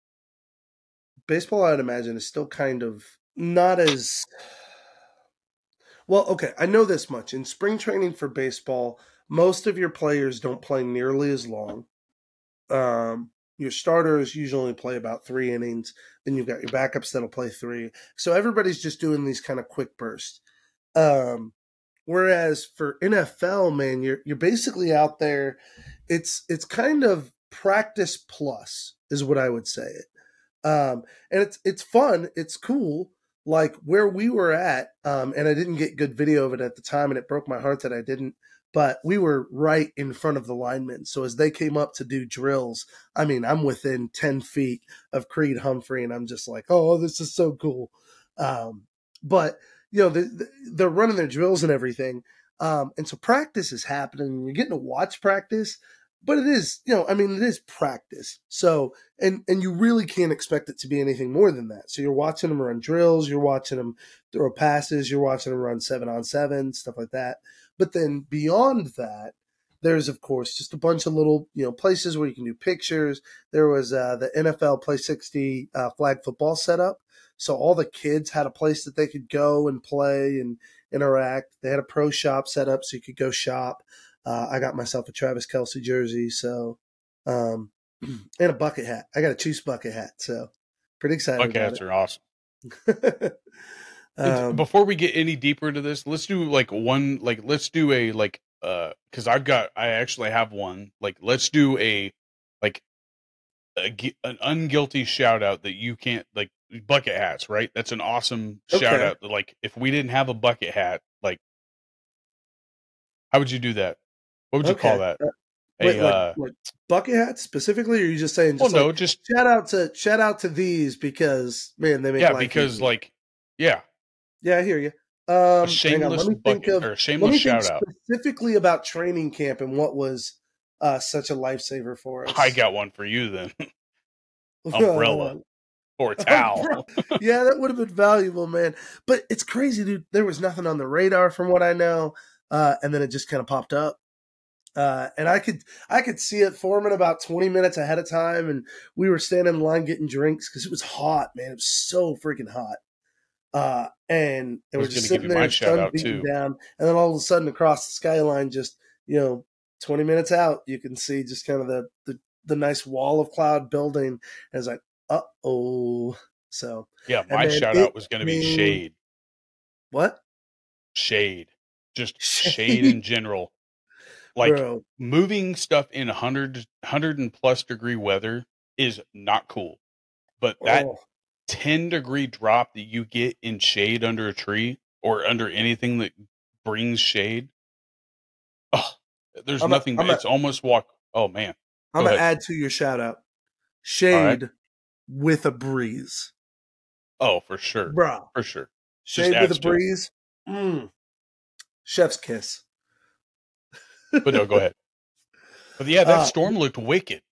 baseball. I would imagine is still kind of not as well. Okay, I know this much. In spring training for baseball, most of your players don't play nearly as long. Um, your starters usually play about three innings. Then you've got your backups that'll play three. So everybody's just doing these kind of quick bursts. Um, whereas for NFL, man, you're you're basically out there. It's it's kind of practice plus is what I would say it. Um, and it's it's fun. It's cool. Like where we were at, um, and I didn't get good video of it at the time, and it broke my heart that I didn't. But we were right in front of the linemen. So as they came up to do drills, I mean, I'm within 10 feet of Creed Humphrey, and I'm just like, oh, this is so cool. Um, but, you know, the, the, they're running their drills and everything. Um, and so practice is happening. You're getting to watch practice, but it is, you know, I mean, it is practice. So, and, and you really can't expect it to be anything more than that. So you're watching them run drills, you're watching them throw passes, you're watching them run seven on seven, stuff like that. But then beyond that, there's of course just a bunch of little you know places where you can do pictures. There was uh, the NFL Play 60 uh, flag football setup, so all the kids had a place that they could go and play and interact. They had a pro shop set up so you could go shop. Uh, I got myself a Travis Kelce jersey, so um, and a bucket hat. I got a Chiefs bucket hat, so pretty excited Bucket hats are awesome. um, Before we get any deeper into this, let's do like one like let's do a like uh because I've got I actually have one like let's do a like a, an unguilty shout out that you can't like bucket hats right that's an awesome shout out like if we didn't have a bucket hat like how would you do that what would you call that Uh, a wait, like, uh like bucket hats specifically, or are you just saying? well Just no like, just shout out to shout out to these because man, they make yeah because easy. like yeah yeah, I hear you. Um, on, shameless let me think bucket of or shameless shout out specifically about training camp and what was uh, such a lifesaver for us. I got one for you then umbrella or towel yeah, that would have been valuable, man. But it's crazy, dude. There was nothing on the radar from what I know, uh, and then it just kind of popped up. Uh, and I could I could see it forming about twenty minutes ahead of time, and we were standing in line getting drinks because it was hot, man. It was so freaking hot. Uh, and and we're just sitting there, my sun beating down, and then all of a sudden across the skyline, just you know, twenty minutes out, you can see just kind of the the, the nice wall of cloud building. And it's like, uh oh. So yeah my then shout it out was going to be shade what? shade just Shade. shade in general like Bro, moving stuff in 100 100 and plus degree weather is not cool but that oh, 10 degree drop that you get in shade under a tree or under anything that brings shade oh there's I'm nothing a- it's almost walk oh man I'm gonna ahead. add to your shout out. Shade with a breeze. Oh, for sure, Bro. for sure. Shade Just with a to breeze. Mm. Chef's kiss. But no, go ahead. But yeah, that Uh, storm looked wicked.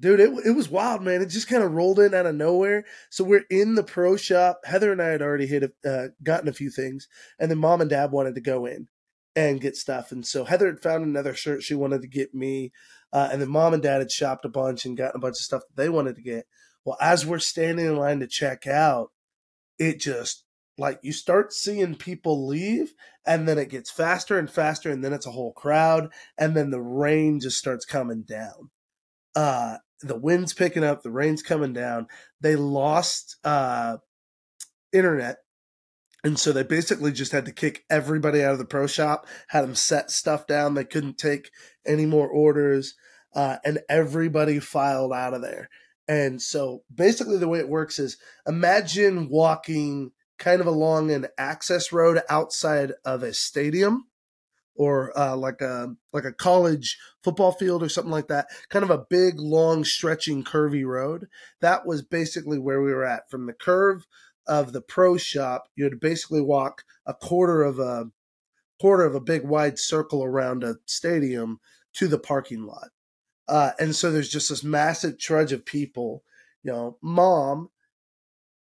Dude, it, it was wild, man. It just kind of rolled in out of nowhere. So we're in the pro shop. Heather and I had already hit, a, uh, gotten a few things, and then mom and dad wanted to go in and get stuff. And so Heather had found another shirt she wanted to get me, uh, and then mom and dad had shopped a bunch and gotten a bunch of stuff that they wanted to get. Well, as we're standing in line to check out, it just like you start seeing people leave, and then it gets faster and faster, and then it's a whole crowd, and then the rain just starts coming down. Uh, the wind's picking up, the rain's coming down. They lost uh, internet. And so they basically just had to kick everybody out of the pro shop, had them set stuff down. They couldn't take any more orders, uh, and everybody filed out of there. And so basically, the way it works is imagine walking kind of along an access road outside of a stadium or uh, like a like a college football field or something like that. Kind of a big, long, stretching, curvy road. That was basically where we were at. From the curve of the pro shop, you had to basically walk a quarter of a quarter of a big wide circle around a stadium to the parking lot. Uh, and so there's just this massive trudge of people. You know, mom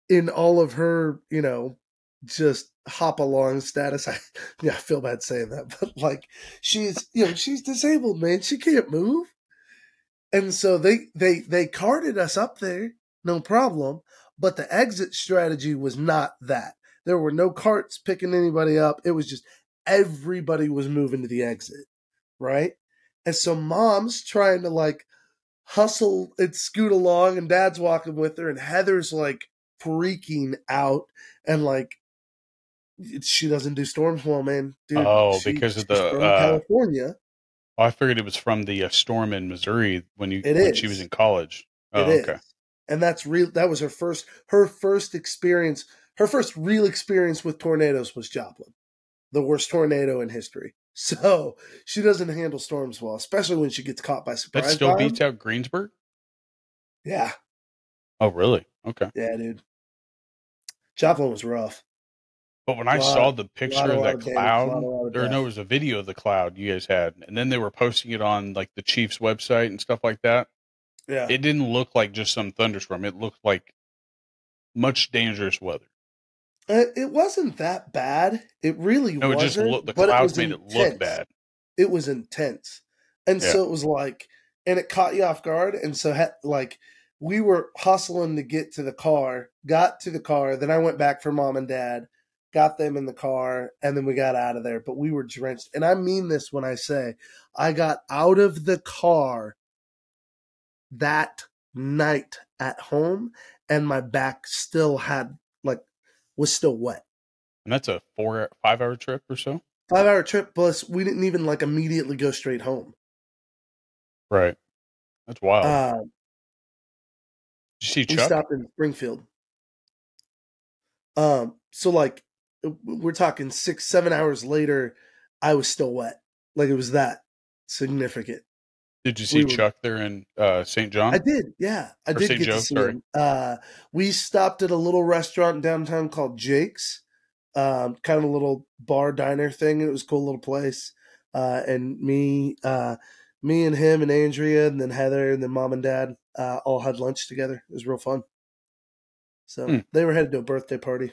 in all of her, you know, just hop along status. I yeah, I feel bad saying that, but like she's you know, she's disabled, man. She can't move. And so they they they carted us up there, no problem. But the exit strategy was not that. There were no carts picking anybody up. It was just everybody was moving to the exit, right? And so mom's trying to like hustle and scoot along, and dad's walking with her, and Heather's like freaking out and like she doesn't do storms well, man. Dude, Oh, she- because of the, uh, California. Oh, I figured it was from the uh, storm in Missouri when you It when she was in college. Oh, It is, okay. and that's real. That was her first her first experience. Her first real experience with tornadoes was Joplin, the worst tornado in history. So she doesn't handle storms well, especially when she gets caught by surprise. That still beats out Greensburg. Yeah, Oh, really? Okay. yeah, dude. Joplin was rough. But when I saw the picture lot- of that cloud, lot- lot of or no, it was a video of the cloud you guys had, and then they were posting it on like the Chiefs website and stuff like that. Yeah, It didn't look like just some thunderstorm. It looked like much dangerous weather. Uh, it wasn't that bad. It really No, it wasn't. just looked the it clouds was made it look bad. It was intense, and Yeah. so it was like, and it caught you off guard, and so ha- like we were hustling to get to the car. Got to the car, then I went back for mom and dad, got them in the car, and then we got out of there. But we were drenched, and I mean this when I say I got out of the car that night at home, and my back still had like was still wet. And that's a four, five hour trip or so. five hour trip plus we didn't even like immediately go straight home Right. That's wild. uh, Did you see we Chuck? stopped in springfield um so like we're talking six seven hours later i was still wet like it was that significant Did you see we were- Chuck there in uh, St. John? i did yeah i Or did St. get Joe, to see sorry. him uh we stopped at a little restaurant downtown called jake's um kind of a little bar diner thing it was a cool little place uh and me uh me and him and andrea and then heather and then mom and dad uh all had lunch together it was real fun so Hmm. they were headed to a birthday party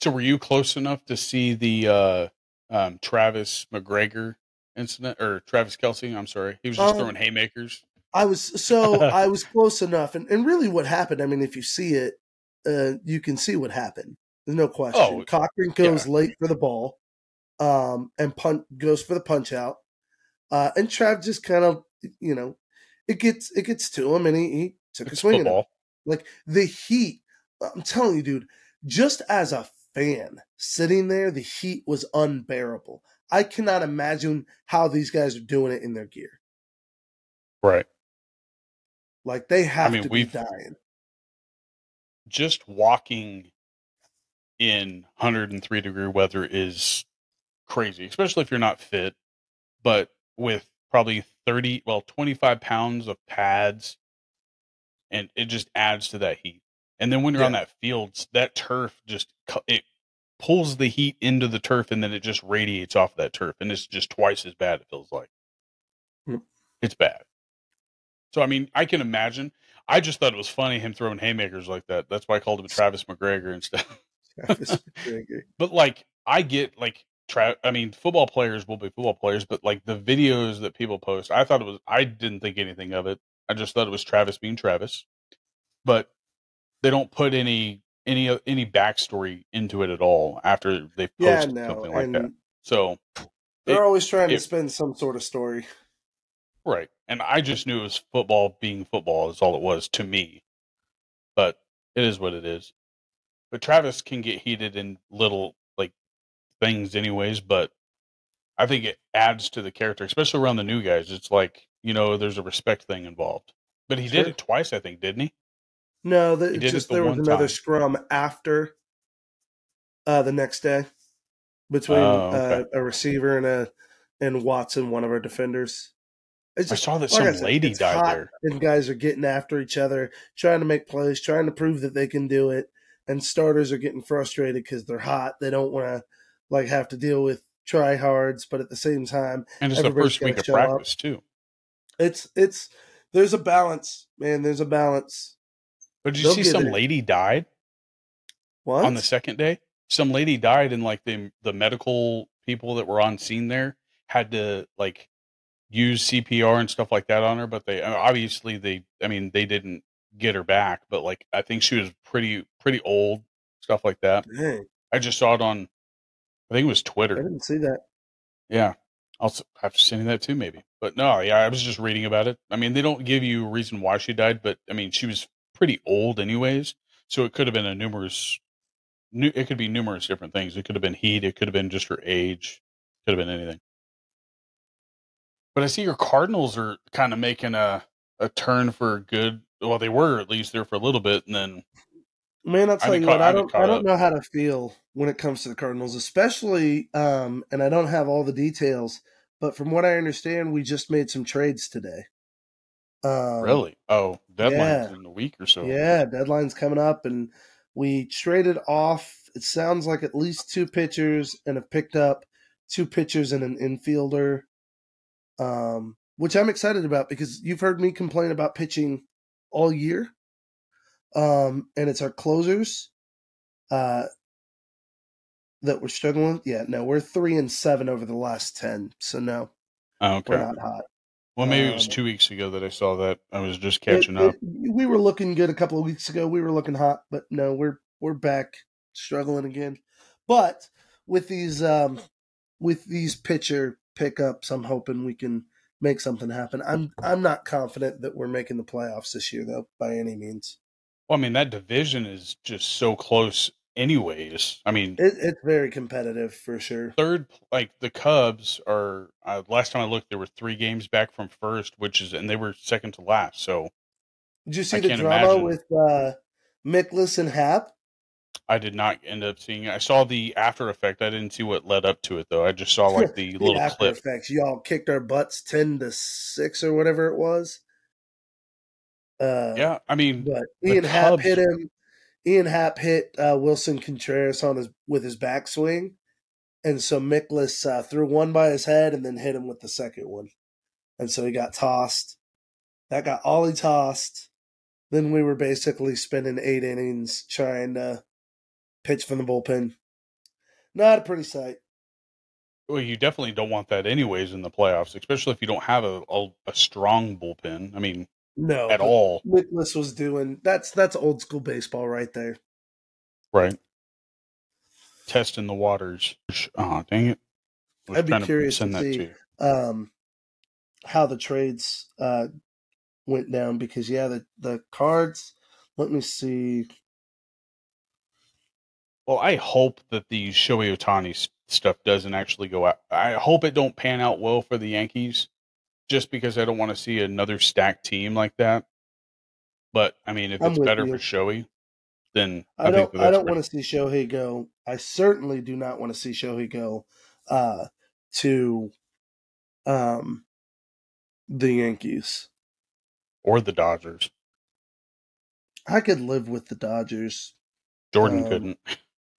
So were you close enough to see the uh, um, Travis McGregor incident or Travis Kelce? I'm sorry, he was just Um, throwing haymakers. I was so I was close enough, and, and really what happened. I mean, if you see it, uh, you can see what happened. There's no question. Oh, Cochran goes late for the ball, um, and punt goes for the punch out, uh, and Trav just kind of you know it gets it gets to him, and he, he took a It's swing at him. Like the heat, I'm telling you, dude. Just as a fan sitting there, the heat was unbearable. I cannot imagine how these guys are doing it in their gear. Right. Like they have I mean, to be dying. Just walking in 103 degree weather is crazy, especially if you're not fit. But with probably 30, well, 25 pounds of pads, and it just adds to that heat. And then when you're on that field, that turf just it pulls the heat into the turf, and then it just radiates off that turf, and it's just twice as bad. It feels like Mm. it's bad. So I mean, I can imagine. I just thought it was funny him throwing haymakers like that. That's why I called him Travis McGregor and stuff. Travis McGregor. but like I get like tra- I mean football players will be football players, but like the videos that people post, I thought it was I didn't think anything of it. I just thought it was Travis being Travis. But they don't put any any uh, any backstory into it at all after they post Yeah, no, something like and that. So they're It- always trying to spin some sort of story. right. And I just knew it was football being football is all it was to me. But it is what it is. But Travis can get heated in little like things anyways, but I think it adds to the character, especially around the new guys. It's like, you know, there's a respect thing involved. But he did it twice, I think, didn't he? No, the, just the there was another time. scrum after uh, the next day between Oh, okay. uh, a receiver and a and Watson, one of our defenders. It's I saw that like some said, lady died there. and guys are getting after each other, trying to make plays, trying to prove that they can do it. And starters are getting frustrated because they're hot. They don't want to like have to deal with tryhards, but at the same time, And it's the first week of show up. practice too. it's it's there's a balance, man. There's a balance. But did you They'll see some lady died What on the second day? Some lady died and like the the medical people that were on scene there had to like use CPR and stuff like that on her, but they uh, obviously they I mean they didn't get her back, but like I think she was pretty pretty old, stuff like that. Dang, I just saw it on I think it was Twitter. I didn't see that. Yeah. I'll have to send you that too maybe. But no, yeah, I was just reading about it. I mean, they don't give you a reason why she died, but I mean, she was pretty old anyways, so it could have been a numerous nu- it could be numerous different things. It could have been heat, it could have been just her age, could have been anything. But I see your Cardinals are kind of making a a turn for good. Well, they were at least there for a little bit, and then Man, I'll tell you what, I I don't I don't up. know how to feel when it comes to the Cardinals, especially um and I don't have all the details, but from what I understand, we just made some trades today. Um really, oh, deadline's yeah. in a week or so. Yeah, deadline's coming up and we traded off it sounds like at least two pitchers and have picked up two pitchers and an infielder. Um which I'm excited about because you've heard me complain about pitching all year. Um and it's our closers uh that we're struggling. Yeah, no, we're 3 and 7 over the last 10. So no, Oh, okay. we're not hot. Well, maybe it was Um, two weeks ago that I saw that. I was just It- catching up. it- we were looking good a couple of weeks ago. We were looking hot, but no, we're we're back struggling again. But with these um with these pitcher pickups, I'm hoping we can make something happen. I'm I'm not confident that we're making the playoffs this year though, by any means. Well, I mean, that division is just so close, anyways. I mean, It, it's very competitive for sure. third, like the Cubs are. Uh, last time I looked, there were three games back from first, which is, and they were second to last. So Did you see I the drama imagine. with uh Mikolas and Happ? I did not end up seeing. I saw the after effect. I didn't see what led up to it though. I just saw like the The little after clip. effects. Y'all kicked our butts ten to six or whatever it was. Uh Yeah, I mean, but Ian Cubs- hit him. Ian Happ hit uh, Willson Contreras on his with his backswing, and so Mikolas uh, threw one by his head and then hit him with the second one, and so he got tossed. That got ollie tossed. Then we were basically spending eight innings trying to pitch from the bullpen. Not a pretty sight. well, you definitely don't want that anyways in the playoffs, especially if you don't have a a, a strong bullpen. I mean, No, at all, Mikolas was doing that's that's old school baseball right there. right? Testing the waters. Oh, dang it! I'd be curious send to see. you. um, how the trades uh, went down because yeah, the the cards. Let me see. Well, I hope that the Shohei Ohtani stuff doesn't actually go out. I hope it don't pan out well for the Yankees, just because I don't want to see another stacked team like that. But I mean, if I'm it's better you. for Shohei, then I, don't. I don't want to see Shohei go. I certainly do not want to see Shohei go uh, to um, the Yankees. or the Dodgers. I could live with the Dodgers. Jordan Um, couldn't.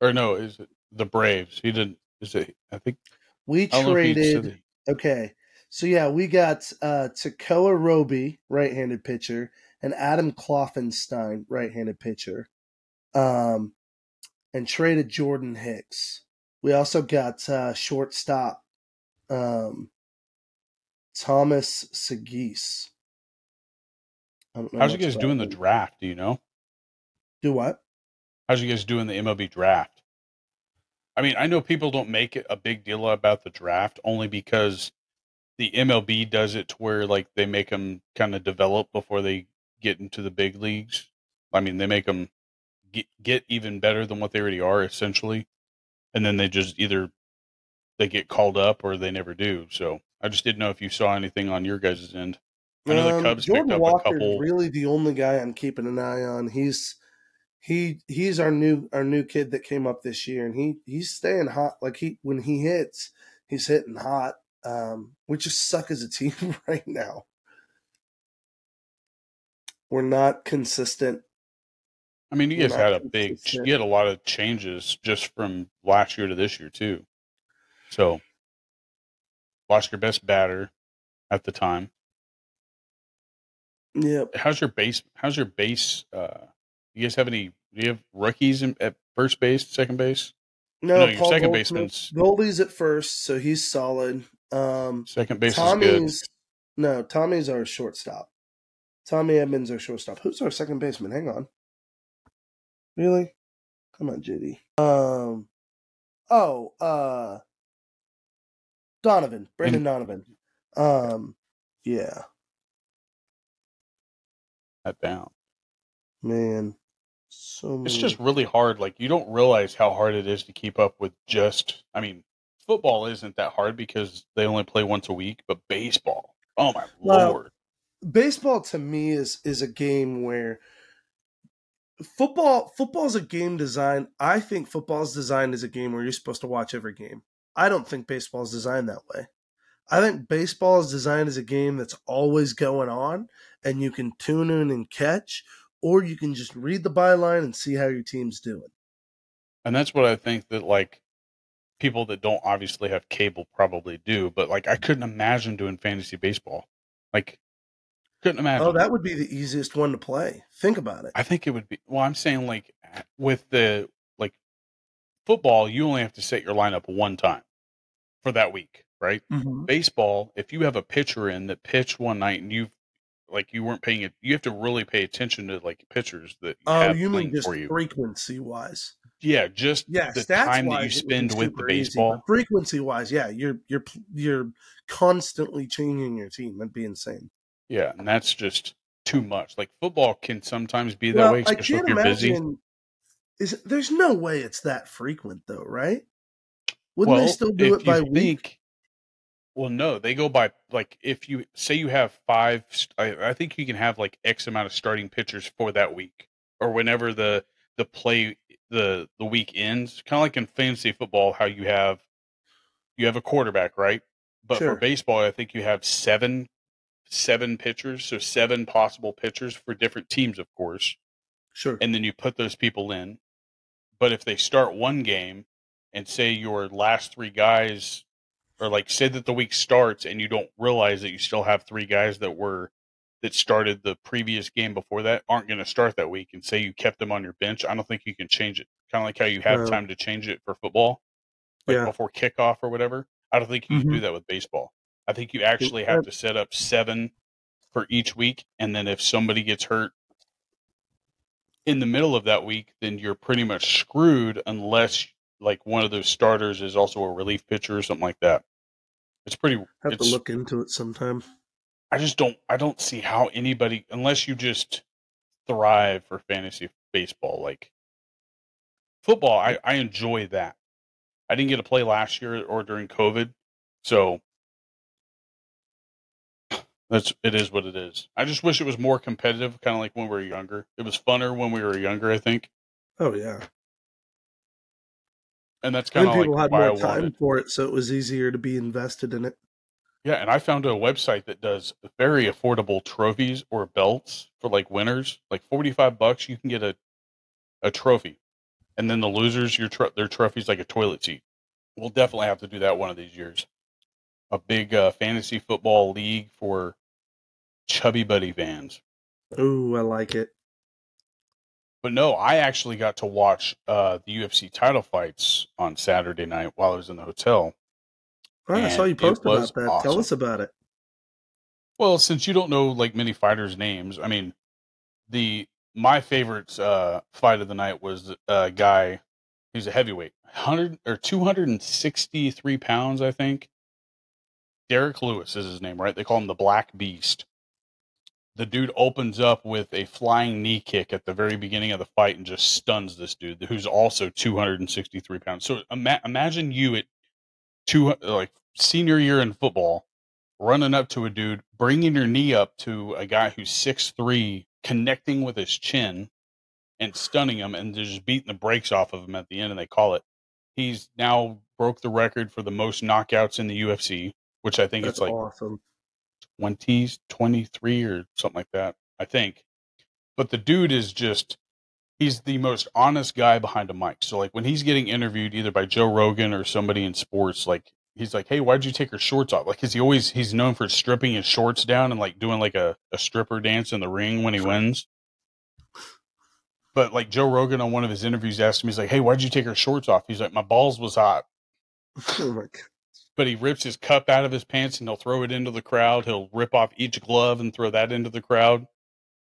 Or no, is it the Braves? He didn't. Is it? I think. We I don't know if he said traded. Okay, so yeah, we got uh, Tekoah Roby, right-handed pitcher, and Adam Kloffenstein, right-handed pitcher, um, and traded Jordan Hicks. We also got uh, shortstop um, Thomas Saggese. I don't know How's you guys doing the draft? Do you know? Do what? How's you guys doing the MLB draft? I mean, I know people don't make it a big deal about the draft only because the MLB does it to where like they make them kind of develop before they get into the big leagues. I mean, they make them get, get even better than what they already are essentially, and then they just either they get called up or they never do. So I just didn't know if you saw anything on your guys' end. I know the Um, Cubs Jordan picked up Walker's a couple. really the only guy I'm keeping an eye on. He's he he's our new our new kid that came up this year, and he he's staying hot. Like he when he hits, he's hitting hot. Um, we just suck as a team right now. We're not consistent. I mean, you guys had a big, you had a lot of changes just from last year to this year too. So, lost your best batter at the time. Yep. How's your base? How's your base? Uh, you guys have any? Do you have rookies in, at first base, second base? No, No, your second Goldschmidt- baseman's- Goldie's at first, so he's solid. Um, Second base is good. Tommy's no, Tommy's our shortstop. Tommy Edman's our shortstop. Who's our second baseman? Hang on. Really? Come on, JD. Um oh, uh Donovan. Brendan Donovan. Um yeah, That down. man. So many. It's just really hard. Like you don't realize how hard it is to keep up with just. I mean, football isn't that hard because they only play once a week, but baseball. Oh my Well, lord! baseball to me is is a game where football football's a game designed i think football's designed as a game where you're supposed to watch every game i don't think baseball's designed that way i think baseball is designed as a game that's always going on and you can tune in and catch or you can just read the byline and see how your team's doing And that's what I think that like people that don't obviously have cable probably do, but like I couldn't imagine doing fantasy baseball. Like couldn't imagine. oh that would be the easiest one to play think about it I think it would be well, I'm saying like with the like football, you only have to set your lineup one time for that week, right? mm-hmm. Baseball, if you have a pitcher in that pitched one night and you like you weren't paying it, you have to really pay attention to like pitchers that oh you mean just frequency wise Yeah, just yeah, the time that you spend with the baseball. frequency wise, yeah, you're you're you're constantly changing your team. That'd be insane. Yeah, and that's just too much. Like football can sometimes be that well, way, I especially can't if you're busy. imagine. Is there's no way it's that frequent though, right? Wouldn't well, they still do it by you week? well, no, they go by like if you say you have five. I, I think you can have like X amount of starting pitchers for that week, or whenever the the play the the week ends. Kind of like in fantasy football, how you have you have a quarterback, right? But Sure. for baseball, I think you have seven seven pitchers, so seven possible pitchers for different teams, of course. Sure. and then you put those people in. But if they start one game and say your last three guys, or like say that the week starts and you don't realize that you still have three guys that were that started the previous game before that aren't going to start that week, and say you kept them on your bench, I don't think you can change it. Kind of like how you have No. time to change it for football, like Yeah. before kickoff or whatever. I don't think you can do Mhm. that with baseball. I think you actually have to set up seven for each week, and then if somebody gets hurt in the middle of that week, then you're pretty much screwed unless like one of those starters is also a relief pitcher or something like that. It's pretty. Have it's, to look into it sometime. I just don't. I don't see how anybody, unless you just thrive for fantasy baseball, like football. I I enjoy that. I didn't get to play last year or during COVID, so that's it is what it is. I just wish it was more competitive, kind of like when we were younger. It was funner when we were younger, I think, Oh yeah. and that's kind of people like had why more time wanted. for it, so it was easier to be invested in it. Yeah, and I found a website that does very affordable trophies or belts for like winners. Like forty five bucks, you can get a a trophy, and then the losers, your tro- their trophy's like a toilet seat. We'll definitely have to do that one of these years. A big uh, fantasy football league for chubby buddy fans. Ooh, I like it. But no, I actually got to watch uh, the UFC title fights on Saturday night while I was in the hotel. Oh, I saw you post about that. Tell us about it. Well, since you don't know like many fighters' names, I mean, the my favorite uh, fight of the night was a guy. He's a heavyweight, hundred or two hundred and sixty three pounds, I think. Derrick Lewis is his name, right? They call him the Black Beast. The dude opens up with a flying knee kick at the very beginning of the fight and just stuns this dude, who's also two hundred and sixty three pounds. So ima- imagine you at two like senior year in football running up to a dude, bringing your knee up to a guy who's six three, connecting with his chin and stunning him, and just beating the brakes off of him at the end. And they call it. He's now broke the record for the most knockouts in the UFC, which I think That's it's like awesome. 20s, 23 or something like that. I think. But the dude is just he's the most honest guy behind a mic. So like when he's getting interviewed either by Joe Rogan or somebody in sports, like he's like, Hey, why'd you take her shorts off? Like, cause he always he's known for stripping his shorts down and like doing like a, a stripper dance in the ring when he wins. But like Joe Rogan on one of his interviews asked him, he's like, Hey, why'd you take her shorts off? He's like, My balls was hot. Oh my God. But he rips his cup out of his pants and he'll throw it into the crowd. He'll rip off each glove and throw that into the crowd.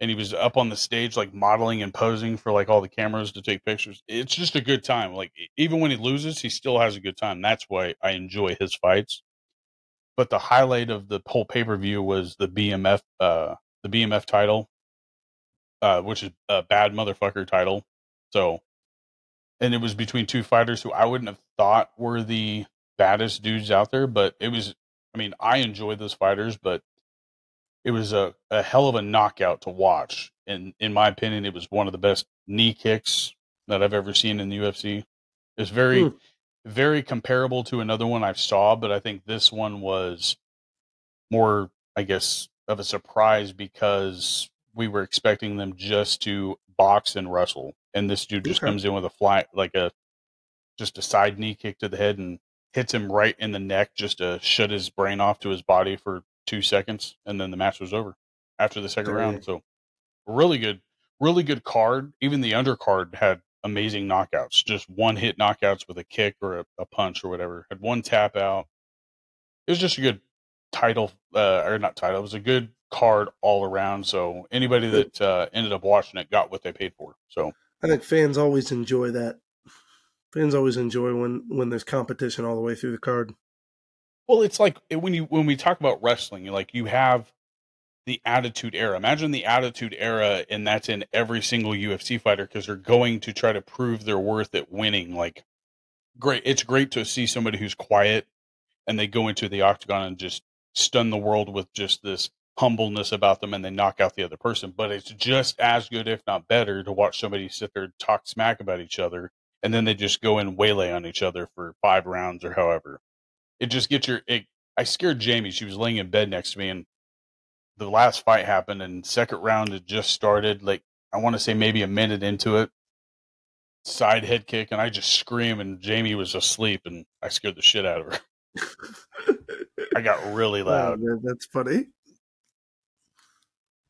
And he was up on the stage, like modeling and posing for like all the cameras to take pictures. It's just a good time. Like even when he loses, he still has a good time. That's why I enjoy his fights. But the highlight of the whole pay per view was the BMF, uh, the BMF title, uh, which is a bad motherfucker title. So, and it was between two fighters who I wouldn't have thought were the baddest dudes out there, but it was. I mean, I enjoyed those fighters, but it was a, a hell of a knockout to watch. And in my opinion, it was one of the best knee kicks that I've ever seen in the UFC. It's very, Hmm. very comparable to another one I saw, but I think this one was more, I guess, of a surprise because we were expecting them just to box and wrestle, and this dude just Okay. comes in with a fly, like a just a side knee kick to the head and hits him right in the neck just to shut his brain off to his body for two seconds, and then the match was over after the second round. So really good, really good card. Even the undercard had amazing knockouts, just one hit knockouts with a kick or a, a punch or whatever. Had one tap out. It was just a good title, uh, or not title. It was a good card all around. So anybody that uh, ended up watching it got what they paid for. So I think fans always enjoy that. Fans always enjoy when when there's competition all the way through the card. Well, it's like when you when we talk about wrestling, like you have the Attitude Era. Imagine the Attitude Era, and that's in every single UFC fighter because they're going to try to prove their worth at winning. Like, great, it's great to see somebody who's quiet and they go into the octagon and just stun the world with just this humbleness about them, and they knock out the other person. But it's just as good, if not better, to watch somebody sit there talk smack about each other, and then they just go and waylay on each other for five rounds or however it just gets your it, i scared jamie she was laying in bed next to me and the last fight happened and second round had just started like i want to say maybe a minute into it side head kick and i just scream and jamie was asleep and i scared the shit out of her i got really Oh, loud man, that's funny.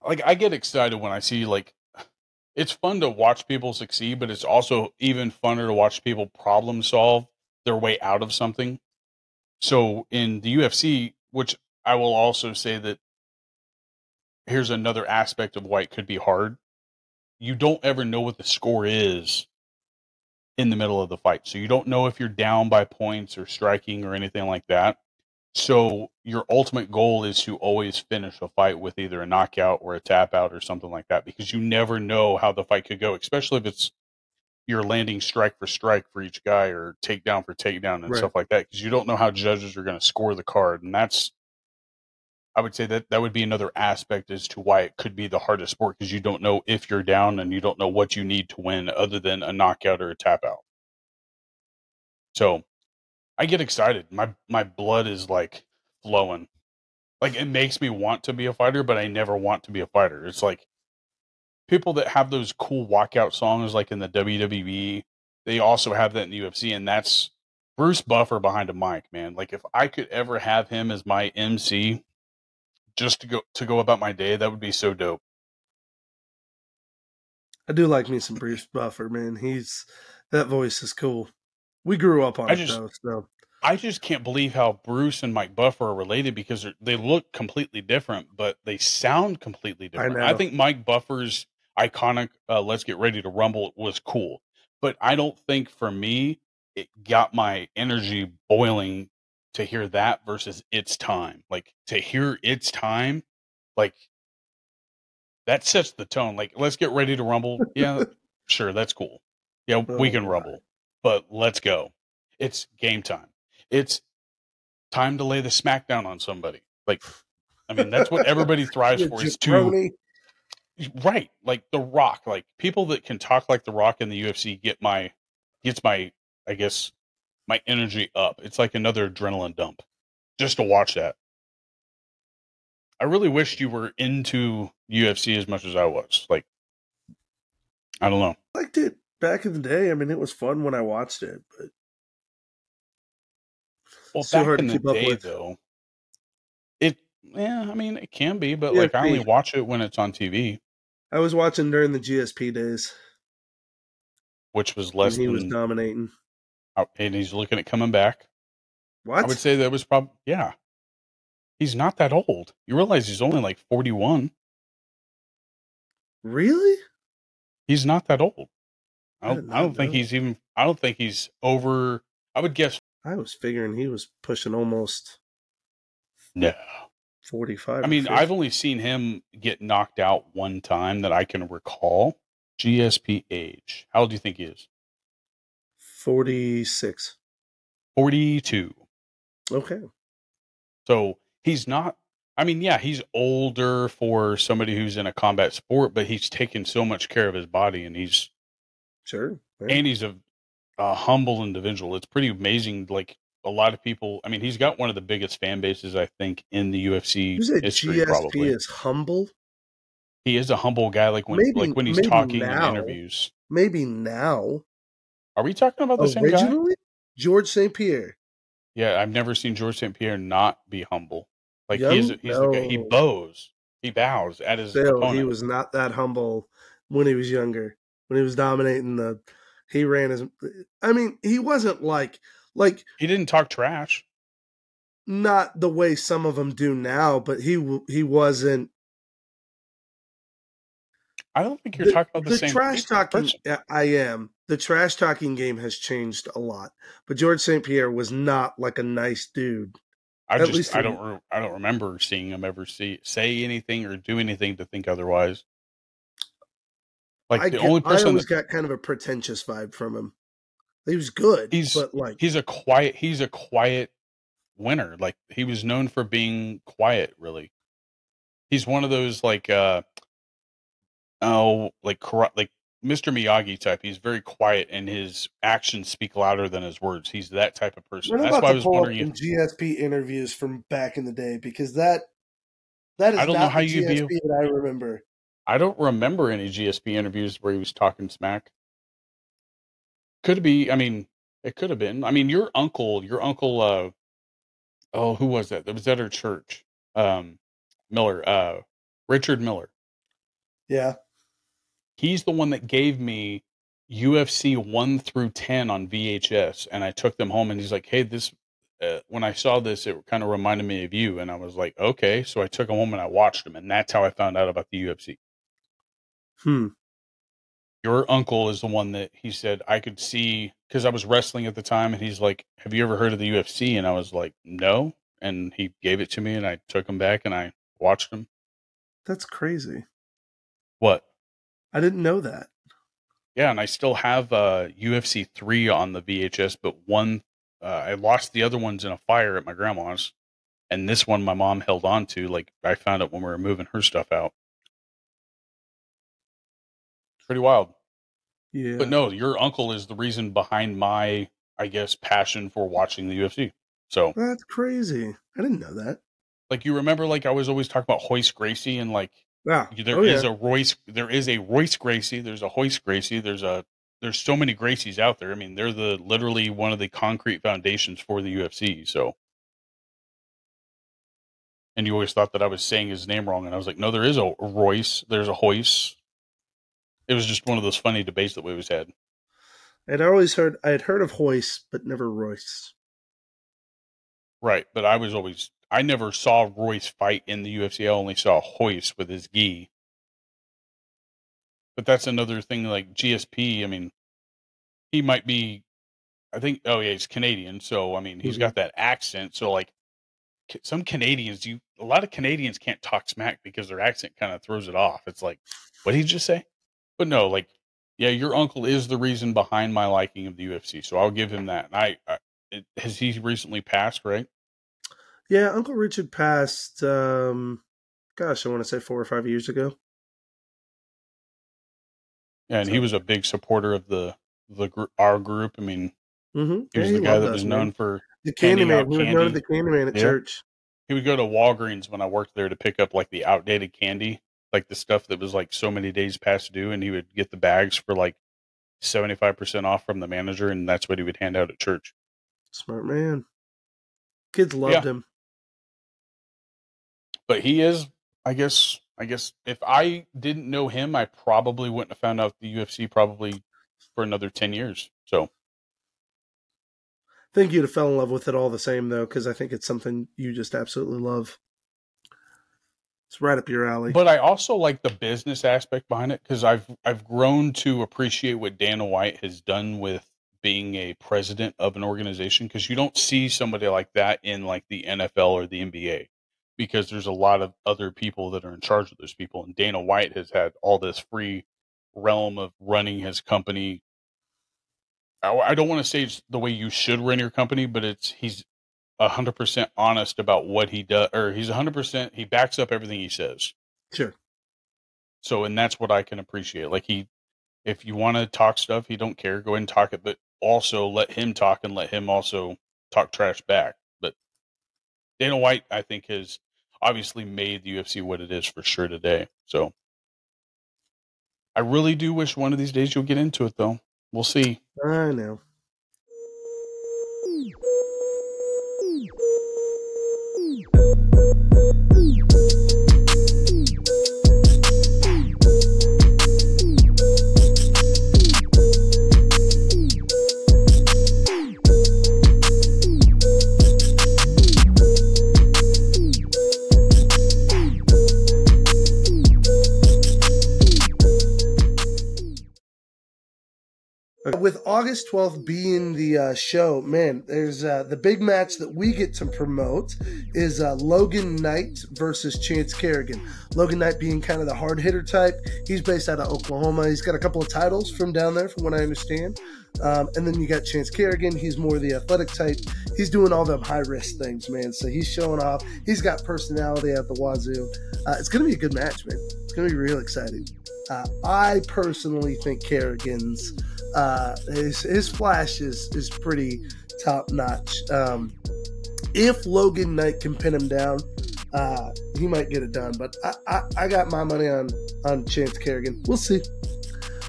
like I get excited when I see like it's fun to watch people succeed, but it's also even funner to watch people problem solve their way out of something. So in the UFC, which I will also say that here's another aspect of why it could be hard. You don't ever know what the score is in the middle of the fight. So you don't know if you're down by points or striking or anything like that. So your ultimate goal is to always finish a fight with either a knockout or a tap out or something like that because you never know how the fight could go, especially if it's you're landing strike for strike for each guy or takedown for takedown and Right. stuff like that because you don't know how judges are going to score the card and that's I would say that that would be another aspect as to why it could be the hardest sport because you don't know if you're down and you don't know what you need to win other than a knockout or a tap out. So I get excited. My my blood is like flowing Like it makes me want to be a fighter, but I never want to be a fighter. It's like people that have those cool walkout songs like in the WWE, they also have that in the UFC, and that's Bruce Buffer behind a mic, man. Like if I could ever have him as my MC just to go to go about my day, that would be so dope. I do like me some Bruce Buffer, man. He's that voice is cool. We grew up on I it just- though, so I just can't believe how Bruce and Mike Buffer are related because they're- look completely different, but they sound completely different. I, know. think Mike Buffer's iconic uh, "Let's Get Ready to Rumble" was cool, but I don't think for me it got my energy boiling to hear that versus "It's Time." Like to hear "It's Time," like that sets the tone. Like "Let's Get Ready to Rumble," yeah, sure, that's cool. Yeah, we Oh, can my. rumble, but let's go. It's game time. It's time to lay the smackdown on somebody. Like, I mean, that's what everybody thrives for is to. Right. Like the Rock, like people that can talk like the Rock in the UFC get my gets my I guess my energy up. It's like another adrenaline dump just to watch that. I really wished you were into UFC as much as I was. Like, I don't know. I liked it back in the day. I mean, it was fun when I watched it, but Well, back hard to in the keep up day, with. though, yeah, I mean, it can be, but Yeah, like I only watch it when it's on TV, I was watching during the GSP days which was less he was dominating. uh, and he's looking at coming back. What? I would say that was probably yeah. He's not that old. You realize he's only like forty one. really? He's not that old. I I don't, did I don't think know. he's even. I don't think he's over. I would guess I was figuring he was pushing almost no. Forty-five. I mean, 50. I've only seen him get knocked out one time that I can recall. GSP age. How old do you think he is? forty-six. Forty two. Okay. So he's not. I mean, yeah, he's older for somebody who's in a combat sport, but he's taken so much care of his body, and he's Sure. Yeah. and he's a, a humble individual. It's pretty amazing. Like a lot of people, I mean, he's got one of the biggest fan bases I think in the UFC You history. GSP probably is humble. he is a humble guy. Like when Maybe- like when he's talking now. in interviews. Maybe now. Are we talking about the same guy? Georges St. Pierre. Yeah, I've never seen Georges St. Pierre not be humble. Like Young? he's he's the guy, he bows, he bows at his Still, opponent. he was not that humble when he was younger. When he was dominating the, he ran his. I mean, he wasn't like like he didn't talk trash. not the way some of them do now, but he he wasn't I don't think you're talking about the, same trash talking. person. yeah, I am. The trash talking game has changed a lot, but Georges St. Pierre was not like a nice dude. I At just least I don't re- I don't remember seeing him ever see say anything or do anything to think otherwise. Like I, the get- only I always that, got kind of a pretentious vibe from him. He was good, He's- but like he's a quiet he's a quiet winner. Like he was known for being quiet. Really, he's one of those like uh oh like corrupt like Mr. Miyagi type. He's very quiet and his actions speak louder than his words. He's that type of person. We're That's why I to was pull up wondering some if GSP interviews from back in the day because that that is I don't know how you'd GSP be- that I remember. I don't remember any GSP interviews where he was talking smack. Could be. I mean, it could have been. I mean, your uncle, your uncle. uh Oh, who was that? That was at our church. Um, Miller, uh, Richard Miller. Yeah, He's the one that gave me UFC one through ten on VHS, and I took them home. And he's like, "Hey, this." Uh, when I saw this, it kind of reminded me of you, and I was like, "Okay." So I took them home and I watched them, and that's how I found out about the UFC. hmm. Your uncle is the one that he said I could see because I was wrestling at the time, and he's like, "Have you ever heard of the UFC?" And I was like, "No." And he gave it to me, and I took him back, and I watched him. That's crazy. What? I didn't know that. Yeah, and I still have uh, UFC three on the VHS, but one uh, I lost the other ones in a fire at my grandma's, and this one my mom held on to. Like I found it when we were moving her stuff out. Pretty wild. Yeah, But no, your uncle is the reason behind my, I guess, passion for watching the UFC. So that's crazy. I didn't know that. Like you remember, like I was always talking about Royce Gracie, and like Yeah. there oh, is yeah. a Royce, there is a Royce Gracie, there's a Royce Gracie, there's a there's so many Gracies out there. I mean, they're the literally one of the concrete foundations for the UFC. So, and you always thought that I was saying his name wrong, and I was like, no, there is a Royce, there's a Royce. It was just one of those funny debates that we always had. I'd always heard I had heard of Hoyce, but never Royce. Right, but I was always I never saw Royce fight in the UFC. I only saw Hoyce with his gi. But that's another thing. Like GSP, I mean, he might be. I think. Oh yeah, he's Canadian, so I mean, he's Mhm. got that accent. So like, some Canadians, you a lot of Canadians can't talk smack because their accent kind of throws it off. It's like, what did he just say? But no, like, yeah, your uncle is the reason behind my liking of the UFC. So I'll give him that. And I, I it, has he recently passed? Right. Yeah, Uncle Richard passed. um Gosh, I want to say four or five years ago. Yeah, and he was a big supporter of the the our group. I mean, Mm-hmm. he was the guy that was known for. the candy man. He was known as the candy. man at Yeah. church. He would go to Walgreens when I worked there to pick up like the outdated candy, like the stuff that was like so many days past due, and he would get the bags for like seventy five percent off from the manager, and that's what he would hand out at church. Smart man. Kids loved Yeah. him. But he is, I guess, I guess if I didn't know him, I probably wouldn't have found out the UFC probably for another ten years. So I think you'd have fell in love with it all the same, though, because I think it's something you just absolutely love. It's right up your alley. But I also like the business aspect behind it because I've I've grown to appreciate what Dana White has done with being a president of an organization because you don't see somebody like that in like the NFL or the NBA because there's a lot of other people that are in charge of those people and Dana White has had all this free realm of running his company. I, I don't want to say it's the way you should run your company, but it's he's hundred percent honest about what he does, or he's hundred percent he backs up everything he says. sure. So, and that's what I can appreciate. Like he, if you want to talk stuff, he don't care. Go ahead and talk it, but also let him talk and let him also talk trash back. But Dana White, I think, has obviously made the UFC what it is for sure today. So, I really do wish one of these days you'll get into it, though. We'll see. I know. Thank you. With August 12th being the uh, show, man, there's uh, the big match that we get to promote is uh, Logan Knight versus Chance Kerrigan. Logan Knight being kind of the hard hitter type. He's based out of Oklahoma. He's got a couple of titles from down there, from what I understand. Um, and then you got Chance Kerrigan. He's more the athletic type. He's doing all them high risk things, man. So he's showing off. He's got personality at the wazoo. Uh, it's going to be a good match, man. It's going to be real exciting. Uh, I personally think Kerrigan's uh, his his flash is is pretty top notch. Um, if Logan Knight can pin him down, uh, he might get it done. But I, I, I got my money on on Chance Kerrigan. We'll see.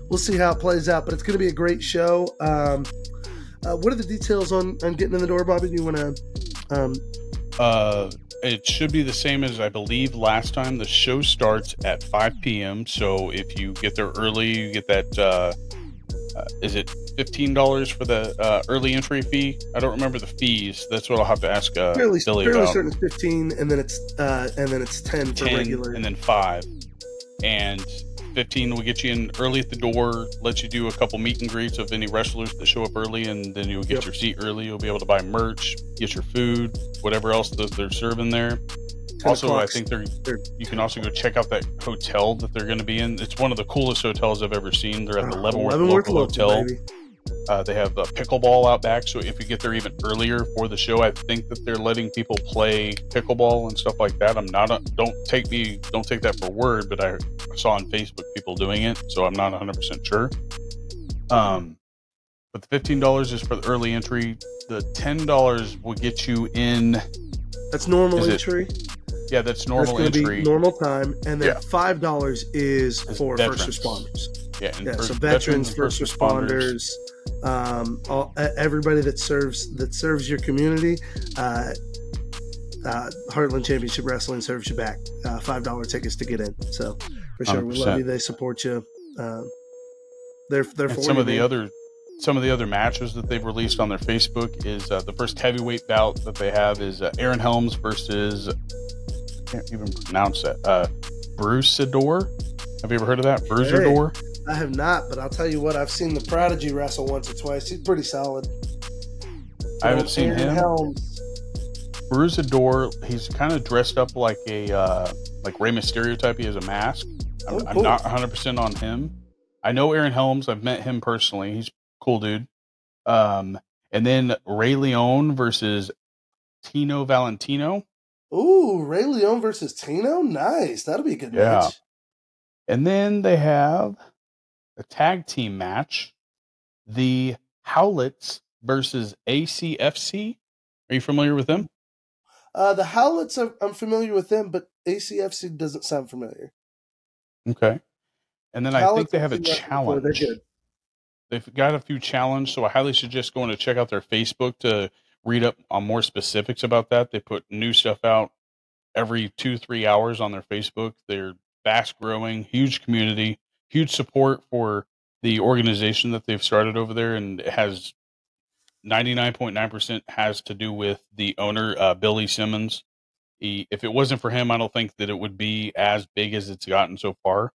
We'll see how it plays out. But it's going to be a great show. Um, uh, what are the details on on getting in the door, Bobby? Do you want to? Um, Uh, it should be the same as I believe last time. The show starts at 5 p.m. So if you get there early, you get that. Uh, uh, is it fifteen dollars for the uh, early entry fee? I don't remember the fees. That's what I'll have to ask uh, fairly Billy fairly about. certain it's fifteen, and then it's uh, and then it's ten for 10 regular. and then five, and fifteen will get you in early at the door. Let you do a couple meet and greets of any wrestlers that show up early, and then you'll get Yep. your seat early. You'll be able to buy merch, get your food, whatever else that they're serving there. 10 also, I think they're They're- you can also go check out that hotel that they're going to be in. It's one of the coolest hotels I've ever seen. They're at the Uh, Leavenworth, Leavenworth local, hotel. baby. Uh, they have a pickleball out back, so if you get there even earlier for the show, I think that they're letting people play pickleball and stuff like that. I'm not. A, don't take me. Don't take that for word, but I saw on Facebook people doing it, so I'm not 100 percent sure. Um, but the fifteen dollars is for the early entry. The ten dollars will get you in. That's normal entry. Yeah, that's That's normal to entry. be normal time, and then Yeah. five dollars is for veterans. first responders. yeah, and Yeah, first- so veterans, and first responders, um, all, everybody that serves that serves your community. Uh, uh, Heartland Championship Wrestling serves you back uh, five dollar tickets to get in. So for sure, we love you. They support you. Um, they're they're for some you, of the man. other some of the other matches that they've released on their Facebook is uh, the first heavyweight bout that they have is uh, Aaron Helms versus I can't even pronounce that uh, Bruceador. Have you ever heard of that? Bruceador. I have not, but I'll tell you what. I've seen the Prodigy wrestle once or twice. He's pretty solid. I haven't seen Aaron him. Helms. Bruceador. He's kind of dressed up like a uh, like Rey Mysterio type. He has a mask. I'm, Oh, I'm not 100 percent on him. I know Aaron Helms. I've met him personally. He's a cool dude. Um, and then Ray Leon versus Tino Valentino. Ooh, Ray Leon versus Tino. Nice. That'll be a good Yeah. match. And then they have a tag team match. The Howlets versus ACFC. Are you familiar with them? Uh, the Howlets, I'm, I'm familiar with them, but ACFC doesn't sound familiar. Okay. And then I think they have a I've seen that before. They're challenge. good. They've got a few challenges, so I highly suggest going to check out their Facebook to read up on more specifics about that. They put new stuff out every two, three hours on their Facebook. They're fast growing, huge community, huge support for the organization that they've started over there, and it has 99.9% has to do with the owner, uh, Billy Simmons. He, if it wasn't for him, I don't think that it would be as big as it's gotten so far.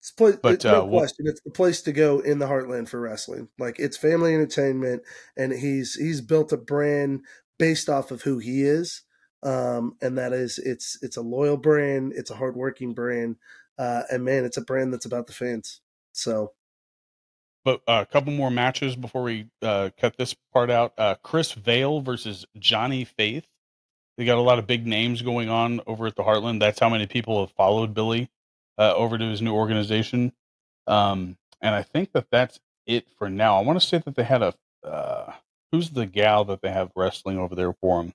It's pla- But, no uh, question, it's the place to go in the heartland for wrestling. Like it's family entertainment, and he's he's built a brand based off of who he is, um, and that is it's it's a loyal brand, it's a hardworking brand, uh, and man, it's a brand that's about the fans. So But uh, a couple more matches before we uh, cut this part out. Uh, Chris Vale versus Johnny Faith. They got a lot of big names going on over at the Heartland. That's how many people have followed Billy uh, over to his new organization. Um, and I think that that's it for now. I want to say that they had a uh, who's the gal that they have wrestling over there for them.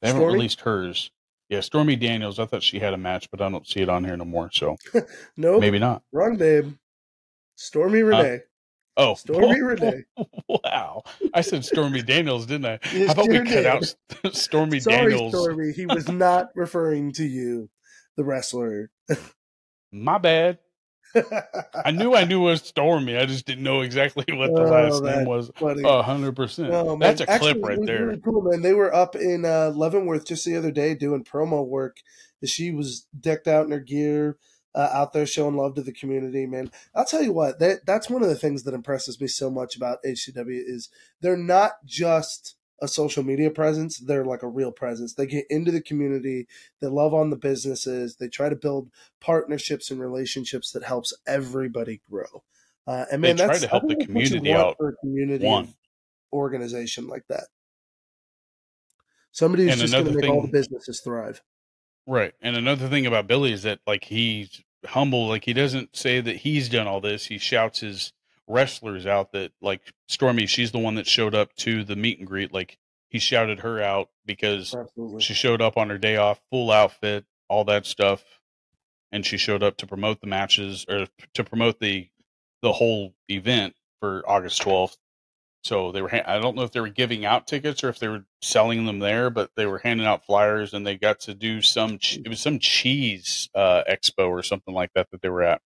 They haven't Stormy? released hers. Yeah, Stormy Daniels. I thought she had a match, but I don't see it on here no more. So no, maybe not. wrong, babe. Stormy Renee. Oh, Stormy Renee. Wow. I said Stormy Daniels, didn't I? Yes, How about we cut out Stormy Sorry, Daniels? Stormy. He was not referring to you, the wrestler. My bad. I knew I knew it was Stormy. I just didn't know exactly what the Oh, last name was. funny. A hundred percent. Oh. That's a Actually, clip right there. Really cool, man. They were up in uh, Leavenworth just the other day doing promo work. She was decked out in her gear, uh, out there showing love to the community. Man, I'll tell you what. That that's one of the things that impresses me so much about HCW is they're not just a social media presence; they're like a real presence. They get into the community. They love on the businesses. They try to build partnerships and relationships that helps everybody grow. Uh, and They man, try that's to help the think that's what you community out, for a community one. organization like that. Somebody who's And just going to make all the businesses thrive. Right. And another thing about Billy is that like he's humble. Like he doesn't say that he's done all this. He shouts his wrestlers out that like Stormy, she's the one that showed up to the meet and greet. Like he shouted her out because Absolutely. she showed up on her day off, full outfit, all that stuff, and she showed up to promote the matches or to promote the the whole event for August twelfth. So they were. ha- I don't know if they were giving out tickets or if they were selling them there, but they were handing out flyers, and they got to do some. che- It was some cheese uh, expo or something like that that they were at.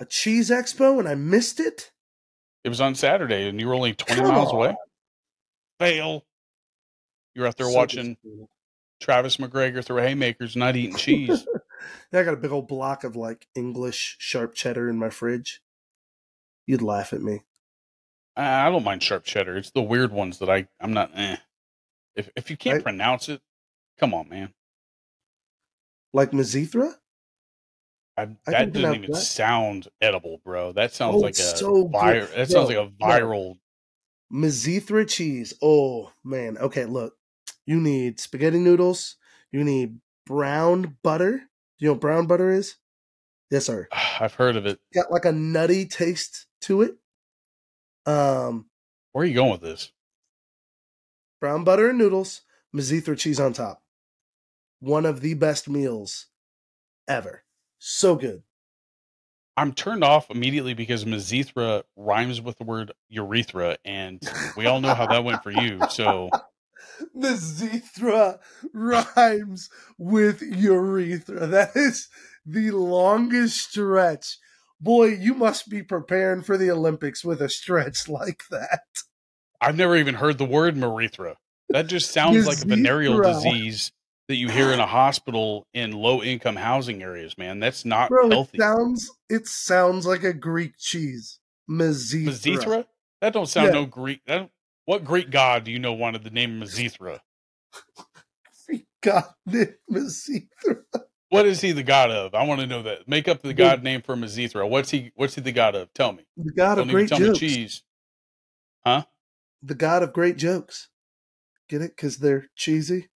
A cheese expo and I missed it? It was on Saturday, and you were only twenty Come miles on. away. Fail. You're out there So watching. Travis McGregor throw haymakers, not eating cheese. Yeah, I got a big old block of like English sharp cheddar in my fridge. You'd laugh at me. I I don't mind sharp cheddar. It's the weird ones that I I'm not. Eh. If if you can't Right. pronounce it, come on, man. Like Mizithra? I, I that doesn't even that. sound edible, bro. That sounds Oh, like a it's so vir- That sounds like a viral. Mizithra cheese. Oh man. Okay, look. You need spaghetti noodles. You need brown butter. Do you know what brown butter is? Yes, sir. I've heard of it. Got like a nutty taste to it. Um, Where are you going with this? brown butter and noodles, Mizithra cheese on top. one of the best meals ever. So good. I'm turned off immediately because Mizithra rhymes with the word urethra, and we all know how that went for you. So Mizithra rhymes with urethra. That is the longest stretch. Boy, you must be preparing for the Olympics with a stretch like that. I've never even heard the word urethra. That just sounds like a venereal disease that you hear in a hospital in low income housing areas, man. That's not Bro, healthy. it sounds it sounds like a Greek cheese. Mizithra. Mizithra? That don't sound Yeah. no Greek. That, what Greek god do you know wanted the name Mizithra? Greek god, Mizithra. What is he the god of? I want to know that. Make up the god name for Mizithra. What's he? What's he the god of? Tell me. The god Don't of great jokes. cheese. The god of great jokes. Get it? Because they're cheesy.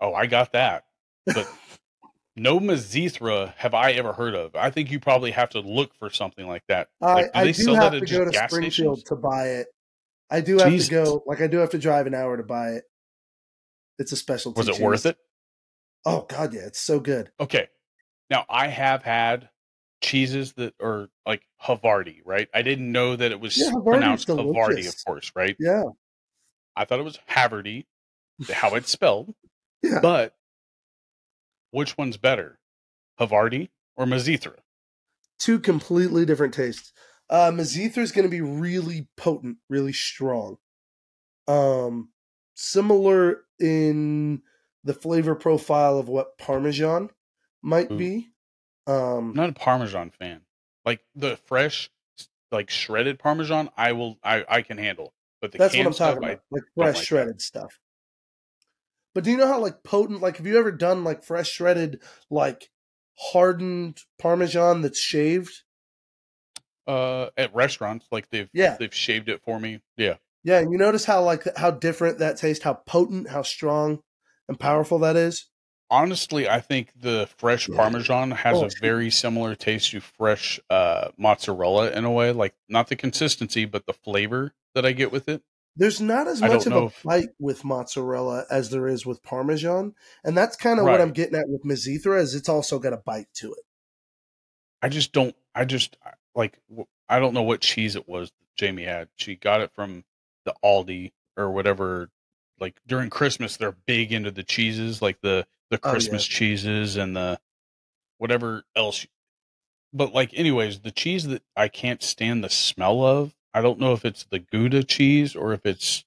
Oh, I got that. But no Mizithra have I ever heard of. I think you probably have to look for something like that. I, Like, do I they do sell have that to go to gas Springfield stations? to buy it. I do have Jesus. to go. Like I do have to drive an hour to buy it. It's a specialty. Was it cheese. worth it? Oh God, yeah, it's so good. Okay. Now I have had cheeses that are like Havarti, right? I didn't know that it was Yeah, pronounced Havarti, of course, right? Yeah, I thought it was Haverty, how it's spelled. Yeah. But which one's better, Havarti or Mizithra? two completely different tastes. Uh, Mizithra is going to be really potent, really strong. Um, similar in the flavor profile of what Parmesan might Ooh. be. Um, I'm not a Parmesan fan. Like the fresh, like shredded Parmesan, I will, I, I can handle. But the That's what I'm talking I- about, like fresh like that. shredded stuff. But do you know how like potent? Like, have you ever done like fresh shredded, like hardened Parmesan that's shaved? uh, at restaurants, like they've, Yeah. they've shaved it for me. Yeah. Yeah, and you notice how like how different that tastes, how potent, how strong and powerful that is. Honestly, I think the fresh Yeah. Parmesan has Oh, a very similar taste to fresh uh, mozzarella in a way. Like not the consistency, but the flavor that I get with it. There's not as much of a if- bite with mozzarella as there is with Parmesan, and that's kind of what I'm getting at with Mizithra. Is it's also got a bite to it. I just don't. I just like. I don't know what cheese it was that Jamie had. She got it from the Aldi or whatever. Like during Christmas, they're big into the cheeses, like the the Oh, yeah. Christmas cheeses and the whatever else. But like, anyways, the cheese that I can't stand the smell of. I don't know if it's the Gouda cheese or if it's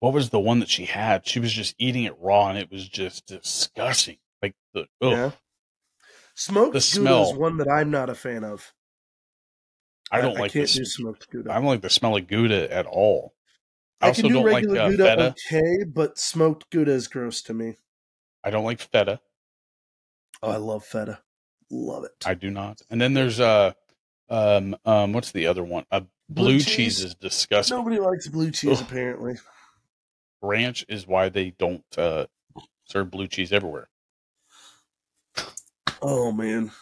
what was the one that she had. She was just eating it raw, and it was just disgusting. Like the ugh. Yeah. Smoked The Gouda is one that I'm not a fan of. I don't like I can't this. do smoked Gouda. I don't like the smell of Gouda at all. I I also can do don't like regular uh, Gouda feta. okay, but smoked Gouda is gross to me. I don't like feta. Oh, I love feta. Love it. I do not. And then there's uh um um what's the other one? Uh, blue, Blue cheese. cheese? is disgusting. Nobody likes blue cheese, Ugh. apparently. Ranch is why they don't uh serve blue cheese everywhere. Oh man,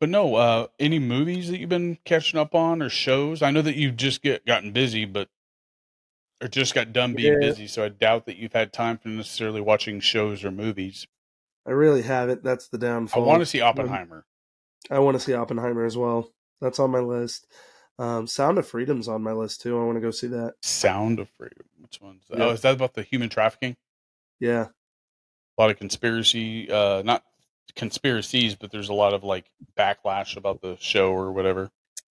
But no, uh any movies that you've been catching up on or shows? I know that you've just get gotten busy, but or just got done being Yeah. busy, so I doubt that you've had time for necessarily watching shows or movies. I really haven't. That's the downfall. I want to see Oppenheimer. I want to see Oppenheimer as well. That's on my list. Um, Sound of Freedom's on my list too. I want to go see that. Sound of Freedom. Which one's that? Yeah. Oh, is that about the human trafficking? Yeah, a lot of conspiracy uh not conspiracies but there's a lot of like backlash about the show or whatever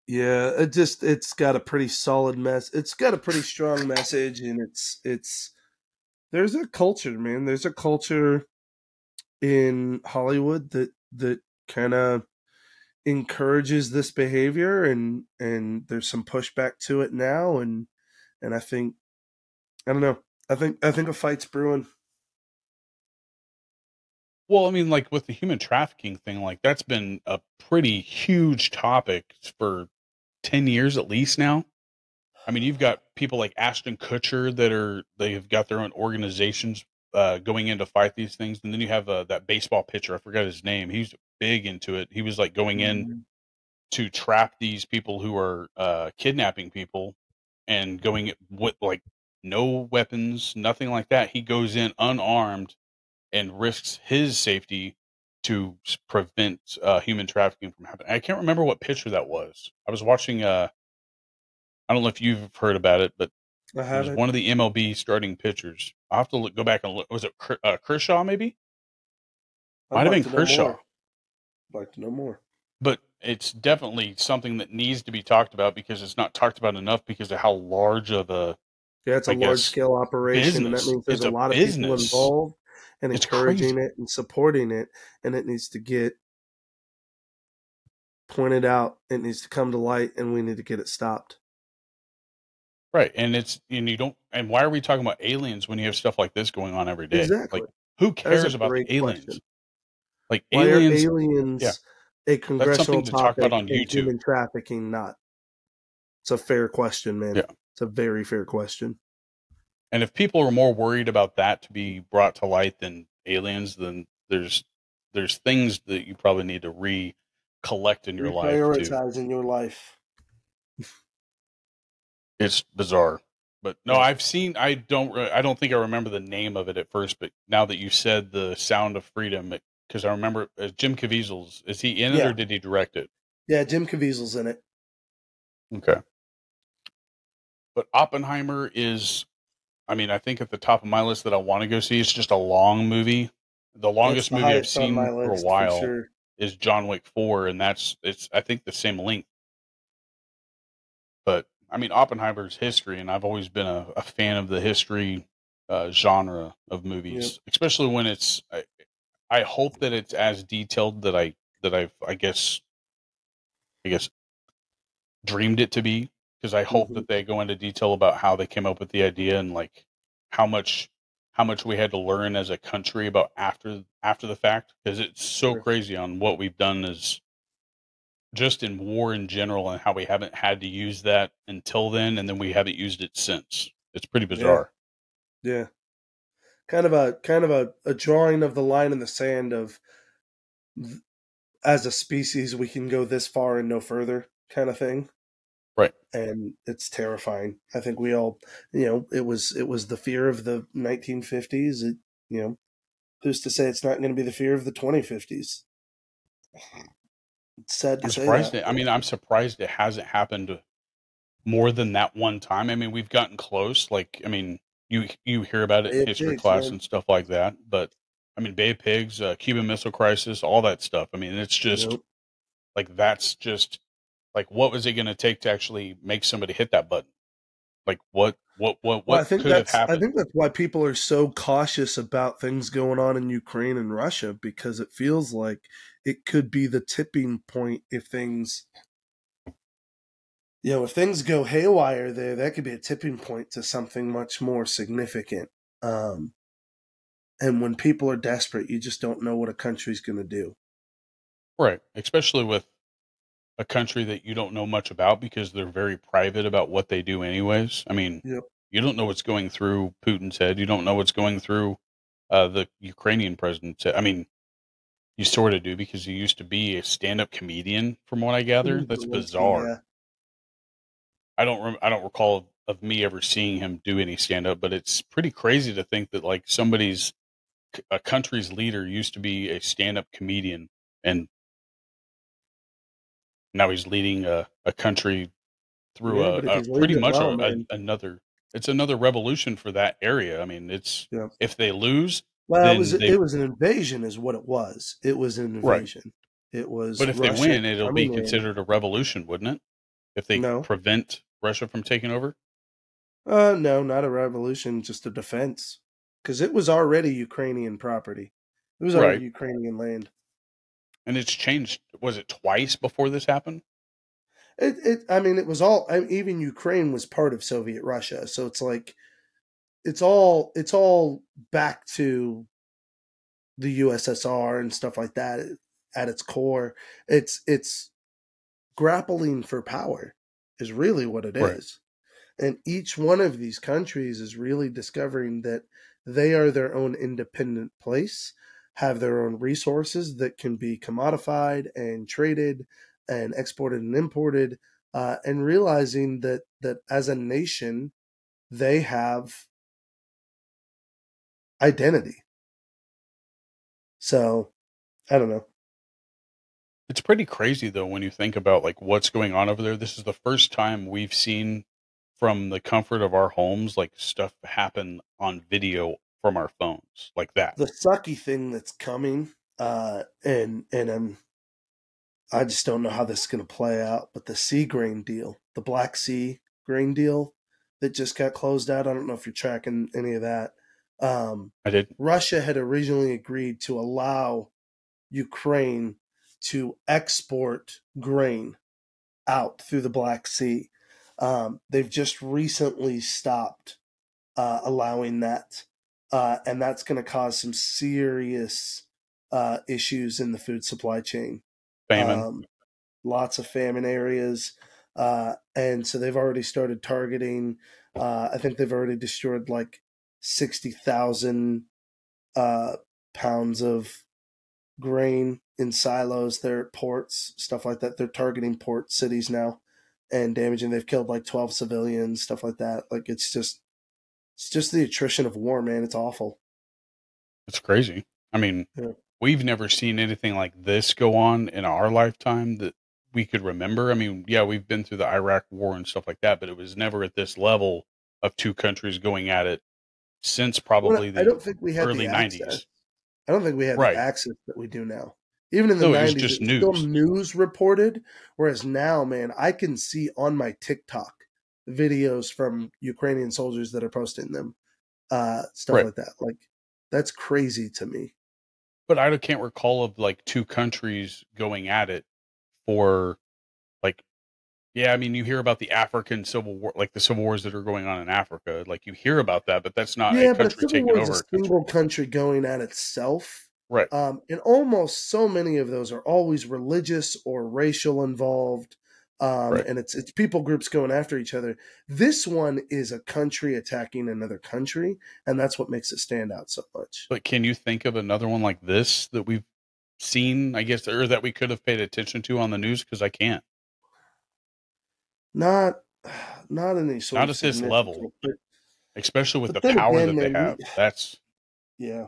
yeah. It just it's got a pretty solid mess. It's got a pretty strong message, and it's it's there's a culture, man. There's a culture in Hollywood that that kind of encourages this behavior, and and there's some pushback to it now, and and I think I don't know. I think I think a fight's brewing. well i mean like with the human trafficking thing like that's been a pretty huge topic for 10 years at least now i mean you've got people like ashton kutcher that are they've got their own organizations uh going in to fight these things and then you have uh, that baseball pitcher i forgot his name he's big into it he was like going in to trap these people who are uh, kidnapping people and going with like no weapons, nothing like that. He goes in unarmed and risks his safety to prevent uh, human trafficking from happening. I can't remember what picture that was. I was watching. Uh, I don't know if you've heard about it, but was one of the MLB starting pitchers. I'll have to look, go back and look. Was it uh, Kershaw? Maybe might have been Kershaw. I'd like to know more. but it's definitely something that needs to be talked about because it's not talked about enough because of how large of a Yeah, it's a I large guess, scale operation, and that means there's a a lot of people involved and It's encouraging crazy. it and supporting it, and it needs to get pointed out. It needs to come to light, and we need to get it stopped. Right and it's and you don't and why are we talking about aliens when you have stuff like this going on every day Exactly. like who That is a cares about the aliens question. like Why aliens are aliens yeah. a congressional to talk topic about on YouTube. human trafficking not? It's a fair question, man. Yeah. It's a very fair question. and if people are more worried about that to be brought to light than aliens then there's there's things that you probably need to re collect in your life Prioritize in your life. It's bizarre but no i've seen i don't re- i don't think i remember the name of it at first but now that you said the sound of freedom because i remember uh, jim caviezel's is he in it Yeah. or did he direct it Yeah, Jim Caviezel's in it. okay but oppenheimer is i mean i think at the top of my list that i want to go see it's just a long movie the longest the movie i've highest on seen my for a list, while sure. is john wick 4 and that's it's i think the same length but I mean Oppenheimer's history, and I've always been a, a fan of the history uh, genre of movies, especially when it's. I, I hope that it's as detailed that I that I've I guess I guess dreamed it to be because I hope Mhm. that they go into detail about how they came up with the idea and like how much how much we had to learn as a country about after after the fact because it's so Sure. crazy on what we've done as just in war in general and how we haven't had to use that until then and then we haven't used it since it's pretty bizarre Yeah. Kind of a kind of a, a drawing of the line in the sand of th- as a species we can go this far and no further kind of thing. Right. And it's terrifying. I think we all you know, it was it was the fear of the 1950s. It you know, who's to say it's not going to be the fear of the 2050s? Sad to i'm say surprised that. it, i mean i'm surprised it hasn't happened more than that one time i mean we've gotten close like i mean you you hear about it in history Pigs, class man. and stuff like that but i mean bay of pigs uh, cuban missile crisis all that stuff i mean it's just Yep. like that's just like what was it going to take to actually make somebody hit that button like what what what what Well, I think could have that's I think that's why people are so cautious about things going on in Ukraine and Russia because it feels like it could be the tipping point if things you know, if things go haywire there, that could be a tipping point to something much more significant. Um and when people are desperate, you just don't know what a country's going to do. Right. Especially with a country that you don't know much about because they're very private about what they do anyways. I mean, Yep. You don't know what's going through Putin's head. You don't know what's going through uh, the Ukrainian president's head. I mean, you sort of do because he used to be a stand-up comedian from what I gather. That's bizarre. yeah. I don't rem- I don't recall of me ever seeing him do any stand-up, but it's pretty crazy to think that like somebody's a country's leader used to be a stand-up comedian and now he's leading a, a country through Yeah, a, a pretty much well, a, another it's another revolution for that area i mean it's Yeah. if they lose Well, it was they- it was an invasion is what it was. It was an Right. invasion. It was but if Russia they win it'll be in. considered a revolution wouldn't it if they No. prevent russia from taking over Uh, no, not a revolution, just a defense. Because it was already Ukrainian property. It was already Right. Ukrainian land. and it's changed was it twice before this happened It, it. I mean, it was all. I mean, even Ukraine was part of Soviet Russia, so it's like, it's all. It's all back to the USSR and stuff like that. At its core, it's it's grappling for power is really what it is. Right. And each one of these countries is really discovering that they are their own independent place, have their own resources that can be commodified and traded and exported and imported, uh, and realizing that that as a nation, they have identity. So I don't know. It's pretty crazy though when you think about like what's going on over there. This is the first time we've seen from the comfort of our homes like stuff happen on video from our phones like that. The sucky thing that's coming, uh, and and I'm, I just don't know how this is going to play out. But the sea grain deal, the Black Sea grain deal, that just got closed out. I don't know if you're tracking any of that. Um, I did. Russia had originally agreed to allow Ukraine to export grain out through the Black Sea. Um, they've just recently stopped uh, allowing that, uh, and that's going to cause some serious uh, issues in the food supply chain. Famine. Um, lots of famine areas, uh, and so they've already started targeting. Uh, I think they've already destroyed like sixty thousand uh, pounds of grain in silos. They're at ports, stuff like that. They're targeting port cities now and damaging. They've killed like twelve civilians, stuff like that. Like it's just, it's just the attrition of war, man. It's awful. It's crazy. I mean, Yeah. We've never seen anything like this go on in our lifetime that we could remember. I mean, yeah, we've been through the Iraq war and stuff like that, but it was never at this level of two countries going at it since probably Well, I don't think we had early the 90s. access. I don't think we had Right. the access that we do now. Even in the nineties, No, it was nineties, still news. news reported. Whereas now, man, I can see on my TikTok videos from Ukrainian soldiers that are posting them, uh, stuff Right. like that. Like that's crazy to me. But I can't recall of like two countries going at it for like yeah, I mean you hear about the African civil war like the civil wars that are going on in Africa. Like you hear about that, but that's not yeah, a but country Civil taking War is over a single country going at itself. Right. Um, and almost so many of those are always religious or racial involved. Um, Right. and it's it's people groups going after each other. This one is a country attacking another country, and that's what makes it stand out so much. But can you think of another one like this that we've seen, I guess, or that we could have paid attention to on the news? Because I can't. Not not any sort Not at this level. but Especially with the power again, that they have. we- That's yeah,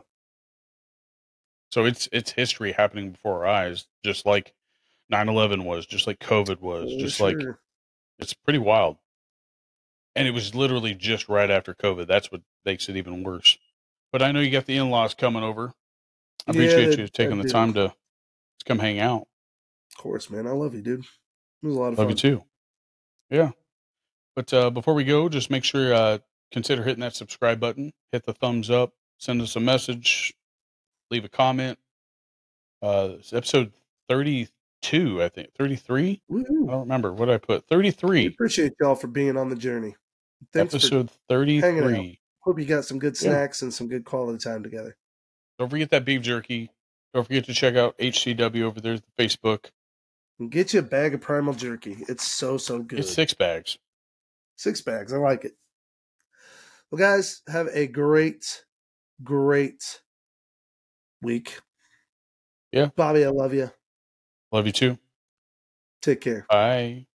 so it's it's history happening before our eyes, just like 9-11 was, just like COVID was, for just like it's pretty wild. And it was literally just right after COVID. That's what makes it even worse. But I know you got the in laws coming over. I Yeah, appreciate you taking the time to, to come hang out. of course, man. I love you, dude. It was a lot of Love fun. you too. Yeah. But uh, before we go, just make sure uh, consider hitting that subscribe button, hit the thumbs up, send us a message, leave a comment. Uh, it's episode thirty-two, I think thirty-three. I Woo-hoo. don't remember what I put. We Thirty-three. appreciate y'all for being on the journey. Thanks episode thirty-three. Hope you got some good Yeah. snacks and some good quality time together. Don't forget that beef jerky. Don't forget to check out HCW over there, the Facebook. And get you a bag of primal jerky. It's so so good. It's six bags. Six bags. I like it. Well, guys, have a great, great week. Yeah. Bobby, I love you. Love you too. Take care. Bye.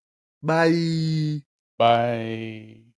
Bye. Bye.